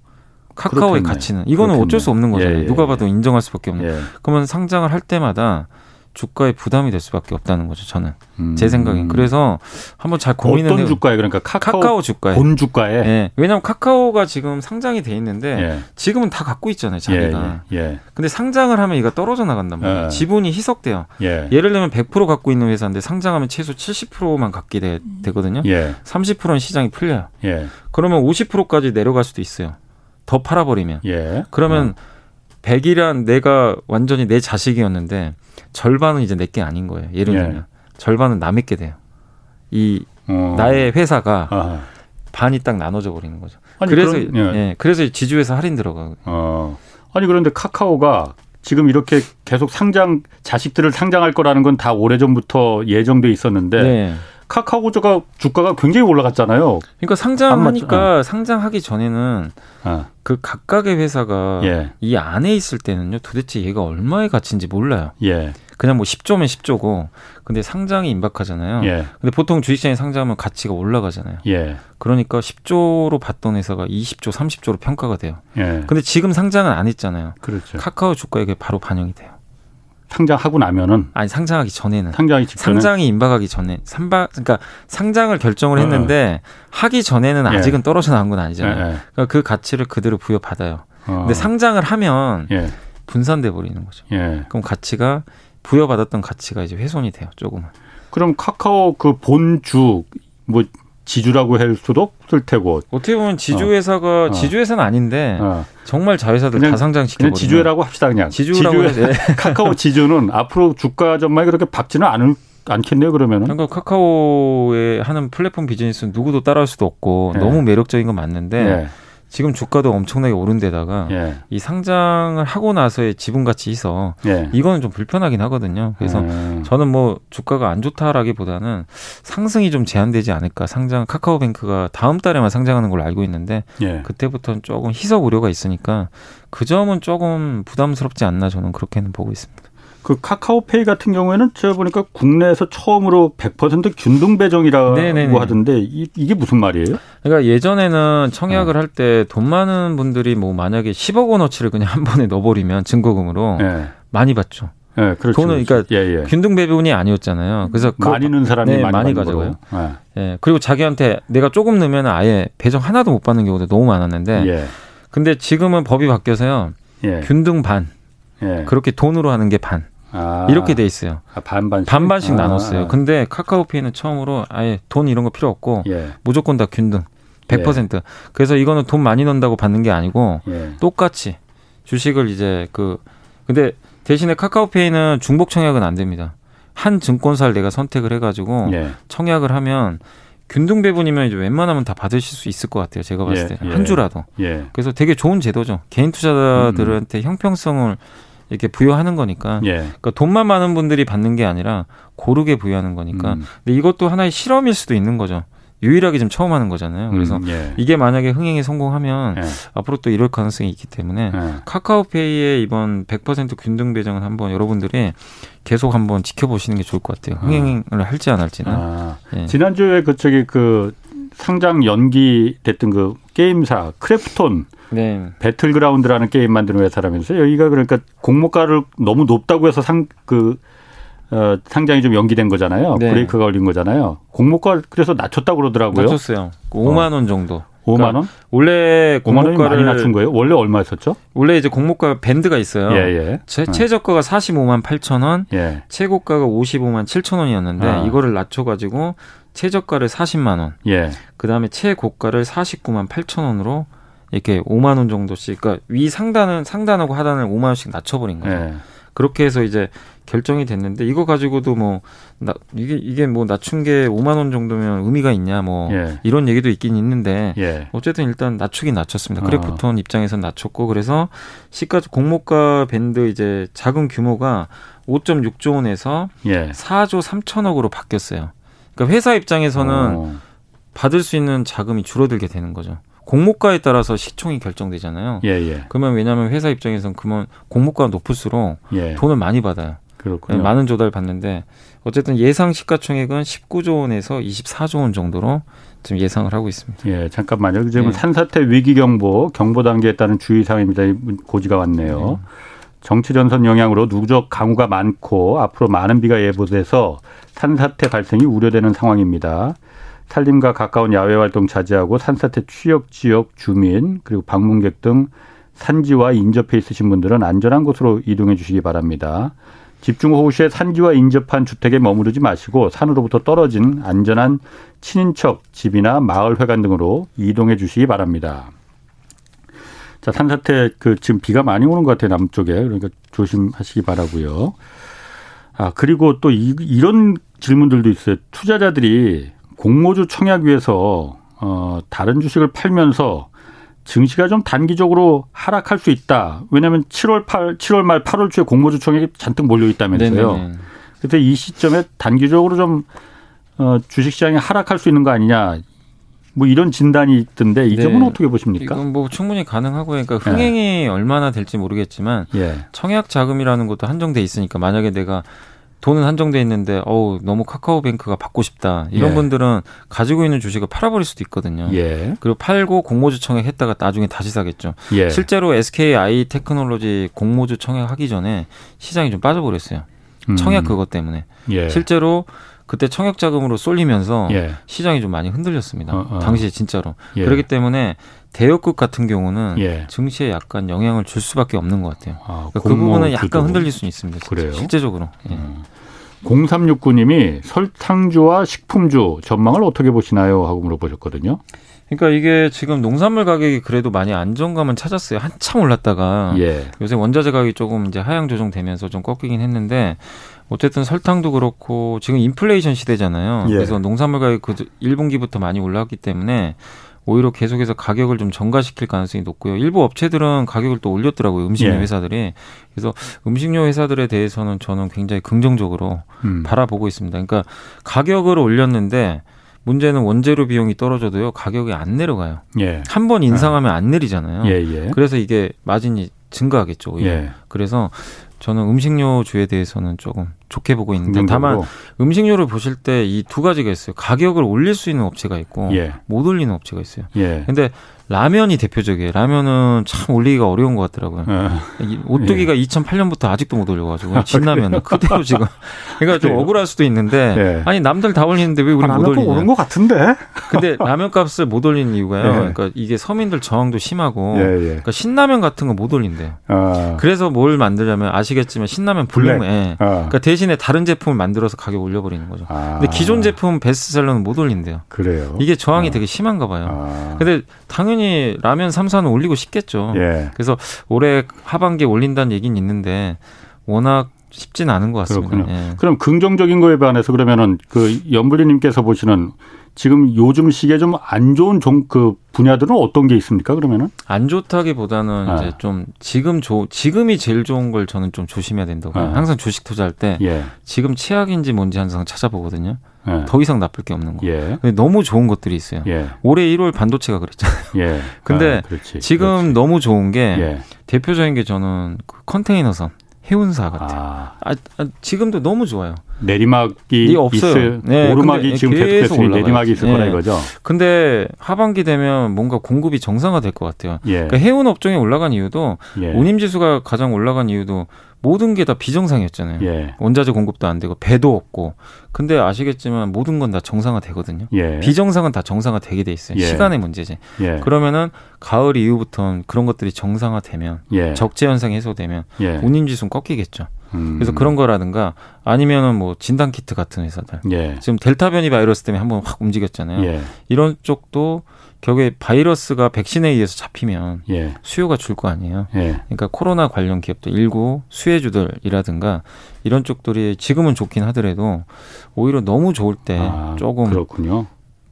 카카오의 그렇겠네. 가치는 이거는 그렇겠네. 어쩔 수 없는 거잖아요. 예, 예, 누가 예. 봐도 인정할 수밖에 없는. 예. 그러면 상장을 할 때마다 주가에 부담이 될 수밖에 없다는 거죠. 저는 음. 제 생각엔 그래서 한번 잘 고민을 어떤 주가에 그러니까 카카오, 카카오 주가에 본 주가에 예. 왜냐하면 카카오가 지금 상장이 돼 있는데 예. 지금은 다 갖고 있잖아요. 자기가. 예, 예. 예. 근데 상장을 하면 이가 떨어져 나간단 말이에요. 예. 지분이 희석돼요. 예. 를 들면 100% 갖고 있는 회사인데 상장하면 최소 70%만 갖게 되, 거든요 30%는 시장이 풀려요. 그러면 50%까지 내려갈 수도 있어요. 더 팔아버리면. 그러면 어. 100이란 내가 완전히 내 자식이었는데 절반은 이제 내 게 아닌 거예요. 예를 예. 들면 예. 절반은 남의 게 돼요. 이 어. 나의 회사가 아하. 반이 딱 나눠져 버리는 거죠. 아니, 그래서 그런, 예. 예. 그래서 지주회사 할인 들어가고. 어. 아니 그런데 카카오가 지금 이렇게 계속 상장 자식들을 상장할 거라는 건 다 오래전부터 예정돼 있었는데 네. 카카오 주가 주가가 굉장히 올라갔잖아요. 그러니까 상장하니까 어. 상장하기 전에는 어. 그 각각의 회사가 예. 이 안에 있을 때는요 도대체 얘가 얼마의 가치인지 몰라요. 예. 그냥 뭐 10조면 10조고 근데 상장이 임박하잖아요. 예. 근데 보통 주식시장에 상장하면 가치가 올라가잖아요. 예. 그러니까 10조로 봤던 회사가 20조, 30조로 평가가 돼요. 예. 근데 지금 상장은 안 했잖아요. 그렇죠. 카카오 주가에 바로 반영이 돼요. 상장하고 나면은 아니 상장하기 전에는 상장이 직전에 상장이 임박하기 전에 삼박 그러니까 상장을 결정을 어, 어. 했는데 어. 하기 전에는 예. 아직은 떨어져 나온 건 아니잖아요. 예, 예. 그러니까 그 가치를 그대로 부여받아요. 어. 근데 상장을 하면 예. 분산돼 버리는 거죠. 예. 그럼 가치가 부여받았던 가치가 이제 훼손이 돼요. 조금은. 그럼 카카오 그 본주 뭐 지주라고 할 수도 없을 테고. 어떻게 보면 지주회사가 어. 지주회사는 아닌데 어. 정말 자회사들 다 상장시켜 버리면 지주회라고 합시다 그냥. 지주라고 지주회, 카카오 지주는 앞으로 주가 전망이 그렇게 밝지는 않을 않겠네요 그러면은. 그러니까 카카오에 하는 플랫폼 비즈니스는 누구도 따라할 수도 없고 네. 너무 매력적인 건 맞는데. 네. 지금 주가도 엄청나게 오른 데다가 예. 이 상장을 하고 나서의 지분 가치 있어 예. 이거는 좀 불편하긴 하거든요. 그래서 음. 저는 뭐 주가가 안 좋다라기보다는 상승이 좀 제한되지 않을까. 상장 카카오뱅크가 다음 달에만 상장하는 걸로 알고 있는데 예. 그때부터는 조금 희석 우려가 있으니까 그 점은 조금 부담스럽지 않나 저는 그렇게는 보고 있습니다. 그 카카오페이 같은 경우에는 제가 보니까 국내에서 처음으로 100% 균등 배정이라고 네네네. 하던데 이, 게 무슨 말이에요? 그러니까 예전에는 청약을 어. 할때 돈 많은 분들이 뭐 만약에 10억 원어치를 그냥 한 번에 넣어버리면 증거금으로 네. 많이 받죠. 네, 그렇죠. 돈은 그러니까 예, 예. 균등 배분이 아니었잖아요. 그래서 많이 넣은 사람이 네, 많이, 많이 가져가요. 네. 예. 그리고 자기한테 내가 조금 넣으면 아예 배정 하나도 못 받는 경우도 너무 많았는데 예. 근데 지금은 법이 바뀌어서요. 예. 균등 반. 예. 그렇게 돈으로 하는 게 반. 아. 이렇게 돼 있어요. 아, 반반씩 반반씩 아. 나눴어요. 근데 카카오페이는 처음으로 아예 돈 이런 거 필요 없고 예. 무조건 다 균등 100%. 예. 그래서 이거는 돈 많이 넣는다고 받는 게 아니고 예. 똑같이 주식을 이제 그 근데 대신에 카카오페이는 중복 청약은 안 됩니다. 한 증권사를 내가 선택을 해가지고 예. 청약을 하면 균등 배분이면 이제 웬만하면 다 받으실 수 있을 것 같아요. 제가 봤을 예. 때한 예. 주라도. 그래서 되게 좋은 제도죠. 개인 투자자들한테 음. 형평성을 이렇게 부여하는 거니까. 예. 그러니까 돈만 많은 분들이 받는 게 아니라 고르게 부여하는 거니까. 음. 근데 이것도 하나의 실험일 수도 있는 거죠. 유일하게 지금 처음 하는 거잖아요. 그래서 음, 예. 이게 만약에 흥행에 성공하면 예. 앞으로 또 이럴 가능성이 있기 때문에 예. 카카오페이의 이번 100% 균등 배정은 한번 여러분들이 계속 한번 지켜보시는 게 좋을 것 같아요. 흥행을 아. 할지 안 할지는. 아. 예. 지난주에 그 저기 그 상장 연기됐던 그 게임사 크래프톤 네. 배틀그라운드라는 게임 만드는 회사라면서 여기가 그러니까 공모가를 너무 높다고 해서 상 그 어, 상장이 좀 연기된 거잖아요. 네. 브레이크가 걸린 거잖아요. 공모가 그래서 낮췄다고 그러더라고요. 낮췄어요. 5만 원 정도. 5만 그러니까 원? 원래 공모가를 많이 낮춘 거예요? 원래 얼마였었죠? 원래 이제 공모가 밴드가 있어요. 예, 예. 최, 최저가가 45만 8천 원, 예. 최고가가 55만 7천 원이었는데 아. 이거를 낮춰가지고 최저가를 40만 원, 예. 그 다음에 최고가를 49만 8천 원으로 이렇게 5만 원 정도씩, 그러니까 위 상단은 상단하고 하단을 5만 원씩 낮춰버린 거죠. 예. 그렇게 해서 이제 결정이 됐는데 이거 가지고도 뭐 나, 이게 이게 뭐 낮춘 게 5만 원 정도면 의미가 있냐 뭐 예. 이런 얘기도 있긴 있는데 예. 어쨌든 일단 낮추긴 낮췄습니다. 크래프톤 어. 입장에서 낮췄고 그래서 시가 공모가 밴드 이제 작은 규모가 5.6조 원에서 예. 4조 3천억으로 바뀌었어요. 그러니까 회사 입장에서는 어. 받을 수 있는 자금이 줄어들게 되는 거죠. 공모가에 따라서 시총이 결정되잖아요. 예, 예. 그러면 왜냐하면 회사 입장에서는 그러면 공모가가 높을수록 예. 돈을 많이 받아요. 그렇군요. 네, 많은 조달 받는데 어쨌든 예상 시가총액은 19조 원에서 24조 원 정도로 지금 예상을 하고 있습니다. 예, 잠깐만요. 지금 예. 산사태 위기 경보 경보 단계에 따른 주의 사항입니다. 고지가 왔네요. 예. 정치 전선 영향으로 누적 강우가 많고 앞으로 많은 비가 예보돼서 산사태 발생이 우려되는 상황입니다. 산림과 가까운 야외 활동 자제하고 산사태 취역 지역 주민 그리고 방문객 등 산지와 인접해 있으신 분들은 안전한 곳으로 이동해 주시기 바랍니다. 집중호우 시에 산지와 인접한 주택에 머무르지 마시고 산으로부터 떨어진 안전한 친인척 집이나 마을 회관 등으로 이동해 주시기 바랍니다. 자, 산사태 그 지금 비가 많이 오는 것 같아요, 남쪽에. 그러니까 조심하시기 바라고요. 아, 그리고 또 이, 이런 질문들도 있어요. 투자자들이 공모주 청약 위해서 어, 다른 주식을 팔면서 증시가 좀 단기적으로 하락할 수 있다. 왜냐하면 7월 8, 7월 말 8월 초에 공모주 청약이 잔뜩 몰려 있다면서요. 네네. 그래서 이 시점에 단기적으로 좀 어, 주식시장이 하락할 수 있는 거 아니냐. 뭐 이런 진단이 있던데 이 점은 네. 어떻게 보십니까? 이건 뭐 충분히 가능하고요. 그러니까 흥행이 네. 얼마나 될지 모르겠지만 예. 청약 자금이라는 것도 한정돼 있으니까 만약에 내가 돈은 한정돼 있는데 어우 너무 카카오뱅크가 받고 싶다 이런 예. 분들은 가지고 있는 주식을 팔아버릴 수도 있거든요. 예. 그리고 팔고 공모주 청약했다가 나중에 다시 사겠죠. 예. 실제로 SKI 테크놀로지 공모주 청약하기 전에 시장이 좀 빠져버렸어요. 음. 청약 그것 때문에 예. 실제로 그때 청약 자금으로 쏠리면서 예. 시장이 좀 많이 흔들렸습니다. 어, 어. 당시에 진짜로. 예. 그렇기 때문에 대여급 같은 경우는 예. 증시에 약간 영향을 줄 수밖에 없는 것 같아요. 아, 그러니까 그 부분은 약간 흔들릴 수 있습니다. 그래요? 실제적으로. 예. 음. 0369님이 설탕주와 식품주 전망을 어떻게 보시나요? 하고 물어보셨거든요. 그러니까 이게 지금 농산물 가격이 그래도 많이 안정감은 찾았어요. 한참 올랐다가 예. 요새 원자재 가격이 조금 이제 하향 조정되면서 좀 꺾이긴 했는데 어쨌든 설탕도 그렇고 지금 인플레이션 시대잖아요. 예. 그래서 농산물 가격이 그 1분기부터 많이 올랐기 때문에 오히려 계속해서 가격을 좀 전가시킬 가능성이 높고요. 일부 업체들은 가격을 또 올렸더라고요. 음식료 예. 회사들이. 그래서 음식료 회사들에 대해서는 저는 굉장히 긍정적으로 음. 바라보고 있습니다. 그러니까 가격을 올렸는데 문제는 원재료 비용이 떨어져도요 가격이 안 내려가요. 예. 한번 인상하면 안 내리잖아요. 예, 예. 그래서 이게 마진이 증가하겠죠. 예. 그래서 저는 음식료주에 대해서는 조금 좋게 보고 있는데 다만 음식료를 보실 때 이 두 가지가 있어요. 가격을 올릴 수 있는 업체가 있고 예. 못 올리는 업체가 있어요. 예. 근데 라면이 대표적이에요. 라면은 참 올리기가 어려운 것 같더라고요. 아. 오뚜기가 예. 2008년부터 아직도 못 올려가지고 진라면 그대로 지금. 그러니까 좀 억울할 수도 있는데 예. 아니 남들 다 올리는데 왜 우리 아, 못 올리냐? 오른 것 같은데. 근데 라면 값을 못 올리는 이유가요. 예. 그러니까 이게 서민들 저항도 심하고, 예, 예. 그러니까 신라면 같은 거 못 올린대요. 아. 그래서 뭘 만들냐면 아시겠지만 신라면 블랙에 아. 그러니까 대신에 다른 제품을 만들어서 가격 올려버리는 거죠. 아. 근데 기존 제품 베스트셀러는 못 올린대요. 그래요. 이게 저항이 아. 되게 심한가 봐요. 아. 근데 당연히 당연히 라면 3사는 올리고 싶겠죠. 예. 그래서 올해 하반기에 올린다는 얘기는 있는데 워낙 쉽진 않은 것 같습니다. 예. 그럼 긍정적인 거에 반해서 그러면은 그 연불리님께서 보시는 지금 요즘 시기에 좀 안 좋은 종, 그 분야들은 어떤 게 있습니까? 그러면은 안 좋다기보다는 아. 이제 좀 지금 조 지금이 제일 좋은 걸 저는 좀 조심해야 된다고. 아. 항상 주식 투자할 때 예. 지금 최악인지 뭔지 항상 찾아보거든요. 예. 더 이상 나쁠 게 없는 거. 예. 근데 너무 좋은 것들이 있어요. 예. 올해 1월 반도체가 그랬잖아요. 예. 근데 아, 지금 그렇지. 너무 좋은 게 예. 대표적인 게 저는 그 컨테이너선 해운사 같아요. 아. 아, 아, 지금도 너무 좋아요. 내리막이 없어요. 있을, 네, 오르막이 지금 계속 계속 내리막이 있을 네. 거라 이거죠. 근데 하반기 되면 뭔가 공급이 정상화될 것 같아요. 예. 그러니까 해운 업종이 올라간 이유도 예. 운임 지수가 가장 올라간 이유도 모든 게 다 비정상이었잖아요. 예. 원자재 공급도 안 되고 배도 없고. 근데 아시겠지만 모든 건 다 정상화 되거든요. 예. 비정상은 다 정상화 되게 돼 있어요. 예. 시간의 문제지. 예. 그러면은 가을 이후부터는 그런 것들이 정상화 되면 예. 적재 현상이 해소되면 예. 운임 지수는 꺾이겠죠. 음. 그래서 그런 거라든가 아니면은 뭐 진단 키트 같은 회사들. 지금 델타 변이 바이러스 때문에 한번 확 움직였잖아요. 이런 쪽도 결국에 바이러스가 백신에 의해서 잡히면 예. 수요가 줄 거 아니에요. 예. 그러니까 코로나 관련 기업들 일부 수혜주들이라든가 이런 쪽들이 지금은 좋긴 하더라도 오히려 너무 좋을 때 아, 조금 그렇군요.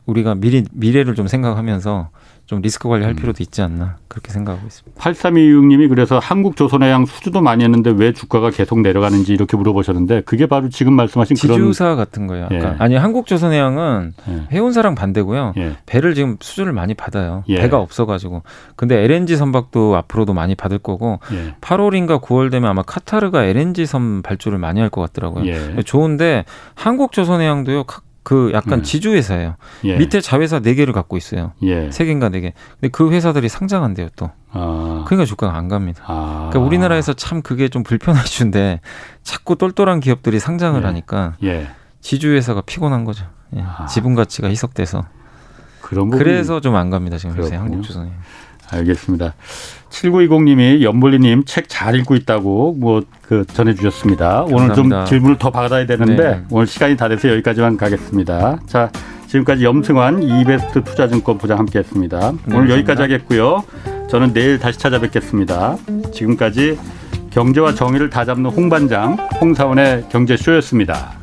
우리가 미리 미래를 좀 생각하면서 좀 리스크 관리할 음. 필요도 있지 않나 그렇게 생각하고 있습니다. 8326님이 그래서 한국 조선해양 수주도 많이 했는데 왜 주가가 계속 내려가는지 이렇게 물어보셨는데 그게 바로 지금 말씀하신 지주사 그런 지주사 같은 거예요. 예. 아니 한국 조선해양은 예. 해운사랑 반대고요. 예. 배를 지금 수주를 많이 받아요. 예. 배가 없어가지고 근데 LNG 선박도 앞으로도 많이 받을 거고 8월인가 예. 9월 되면 아마 카타르가 LNG 선 발주를 많이 할 것 같더라고요. 예. 좋은데 한국 조선해양도요. 그 약간 음. 지주회사예요. 예. 밑에 자회사 네 개를 갖고 있어요. 예. 세 개인가 네 개. 근데 그 회사들이 상장한대요 또. 아. 그러니까 주가가 안 갑니다. 아. 그러니까 우리나라에서 참 그게 좀 불편할 주인데 자꾸 똘똘한 기업들이 상장을 예. 하니까 예. 지주회사가 피곤한 거죠. 예. 아. 지분 가치가 희석돼서. 그런 부분 그래서 좀 안 갑니다 지금 요새. 한국주선이. 알겠습니다. 7920님이 연볼리님 책 잘 읽고 있다고 뭐 그 전해주셨습니다. 오늘 좀 감사합니다. 질문을 더 받아야 되는데 네. 오늘 시간이 다 돼서 여기까지만 가겠습니다. 자 지금까지 염승환 이베스트 투자증권 부장 함께했습니다. 네, 오늘 여기까지 감사합니다. 하겠고요. 저는 내일 다시 찾아뵙겠습니다. 지금까지 경제와 정의를 다잡는 홍반장 홍사원의 경제쇼였습니다.